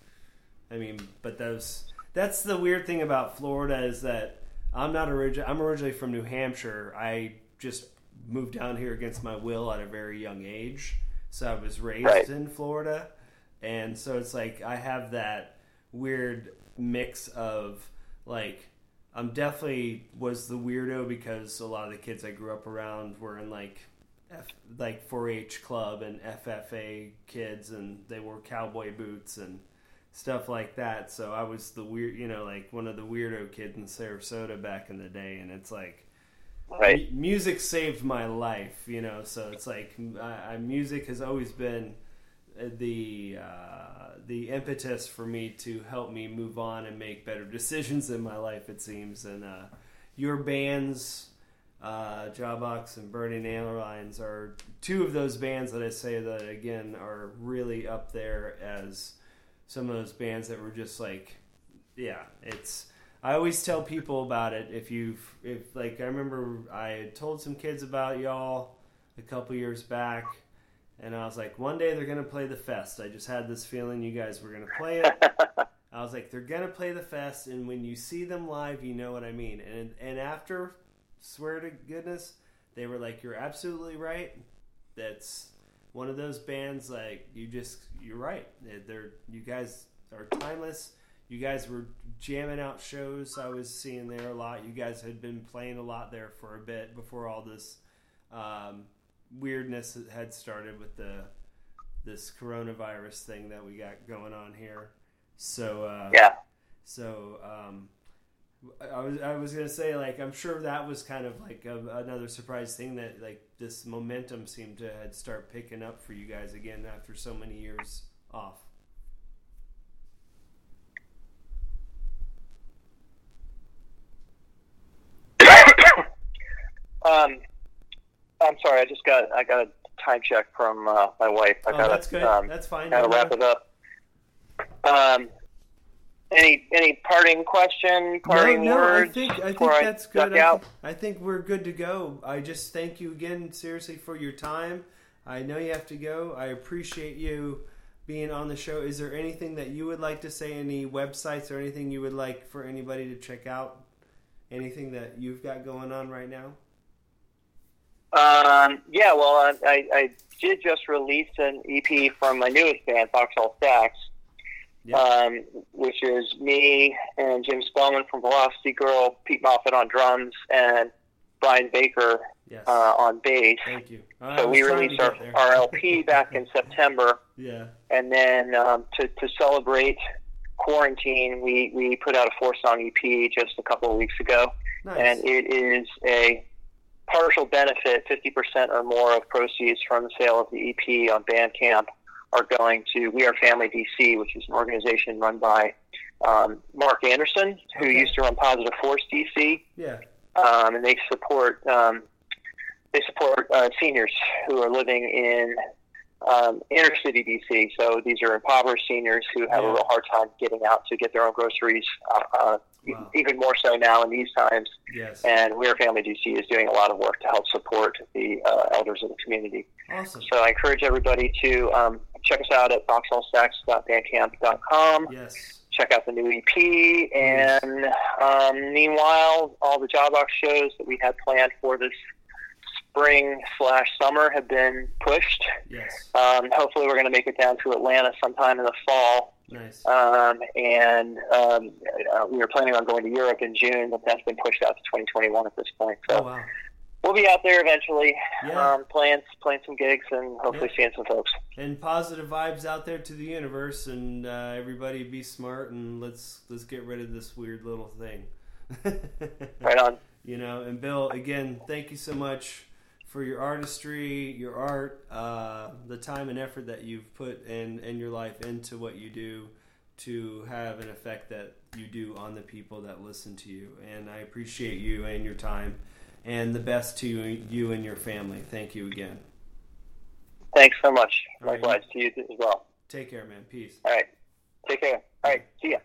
Speaker 1: I mean, but those that's the weird thing about Florida is that I'm not original. I'm originally from New Hampshire. I just moved down here against my will at a very young age, so I was raised
Speaker 2: Right.
Speaker 1: in Florida, and so it's like I have that weird mix of like I'm definitely was the weirdo because a lot of the kids I grew up around were in like F, like 4-H club and FFA kids and they wore cowboy boots and stuff like that. So I was the weird, you know, like one of the weirdo kids in Sarasota back in the day and it's like
Speaker 2: right.
Speaker 1: mu- music saved my life, you know. So it's like I, I, music has always been uh, the uh, the impetus for me to help me move on and make better decisions in my life. It seems, and uh, your bands, uh, Jawbox and Burning Airlines, are two of those bands that I say that again are really up there as some of those bands that were just like, yeah, it's. I always tell people about it. If you've, if like, I remember I had told some kids about y'all a couple years back, and I was like, one day they're gonna play the fest. I just had this feeling you guys were gonna play it. I was like, they're gonna play the fest, and when you see them live, you know what I mean. And and after, swear to goodness, they were like, you're absolutely right. That's one of those bands like you just you're right. They're you guys are timeless. You guys were jamming out shows. I was seeing there a lot. You guys had been playing a lot there for a bit before all this um, weirdness had started with the this coronavirus thing that we got going on here. So uh,
Speaker 2: yeah.
Speaker 1: So um, I was I was gonna say like I'm sure that was kind of like a, another surprise thing that like this momentum seemed to had start picking up for you guys again after so many years off.
Speaker 2: um, I'm sorry, I just got I got a time check from uh, my wife. I
Speaker 1: oh,
Speaker 2: gotta,
Speaker 1: that's good.
Speaker 2: Um,
Speaker 1: that's fine.
Speaker 2: Gotta wrap it up. Um, any any parting question, parting
Speaker 1: no, no,
Speaker 2: words?
Speaker 1: I think I think that's
Speaker 2: duck
Speaker 1: good. I? I think we're good to go. I just thank you again, seriously, for your time. I know you have to go. I appreciate you being on the show. Is there anything that you would like to say? Any websites or anything you would like for anybody to check out? Anything that you've got going on right now?
Speaker 2: Um, yeah, well, I, I, I did just release an EP from my newest band, Foxhall Stacks, Um, which is me and Jim Spellman from Velocity Girl, Pete Moffett on drums, and Brian Baker
Speaker 1: Yes.
Speaker 2: uh, on bass.
Speaker 1: Thank you. I
Speaker 2: So we released our, our LP back in September,
Speaker 1: Yeah.
Speaker 2: and then um, to, to celebrate quarantine, we, we put out a four song EP just a couple of weeks ago
Speaker 1: Nice.
Speaker 2: and it is a partial benefit. Fifty percent or more of proceeds from the sale of the EP on Bandcamp are going to We Are Family DC, which is an organization run by um, Mark Anderson, who
Speaker 1: Okay.
Speaker 2: used to run Positive Force DC,
Speaker 1: yeah.
Speaker 2: um, and they support um, they support uh, seniors who are living in um, inner city DC. So these are impoverished seniors who have
Speaker 1: Yeah.
Speaker 2: a real hard time getting out to get their own groceries. Uh, uh,
Speaker 1: Wow.
Speaker 2: Even more so now in these times.
Speaker 1: Yes.
Speaker 2: And We Are Family DC is doing a lot of work to help support the uh, elders of the community.
Speaker 1: Awesome.
Speaker 2: So I encourage everybody to um, check us out at foxhallstacks.bandcamp.com.
Speaker 1: Yes.
Speaker 2: Check out the new EP. And um, meanwhile, all the Jawbox shows that we had planned for this spring slash summer have been pushed.
Speaker 1: Yes.
Speaker 2: Um, hopefully, we're going to make it down to Atlanta sometime in the fall.
Speaker 1: Nice.
Speaker 2: Um, and um, uh, we were planning on going to Europe in June, but that's been pushed out to 2021 at this point. So
Speaker 1: Oh wow.
Speaker 2: We'll be out there eventually,
Speaker 1: Yeah.
Speaker 2: um, playing playing some gigs and hopefully
Speaker 1: Yeah.
Speaker 2: seeing some folks.
Speaker 1: and positive vibes out there to the universe and uh, everybody be smart and let's let's get rid of this weird little thing
Speaker 2: Right on.
Speaker 1: you know and bill again thank you so much for your artistry your art uh, the time and effort that you've put in in your life into what you do to have an effect that you do on the people that listen to you and i appreciate you and your time and the best to you, and your family thank you again
Speaker 2: Thanks so much.
Speaker 1: All right.
Speaker 2: Likewise to you as well.
Speaker 1: take care man peace
Speaker 2: All right. Take care. All right. See ya.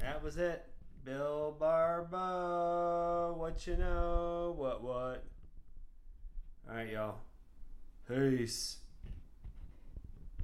Speaker 1: That was it. Bill Barbot. What you know? What, what? All right, y'all. Peace.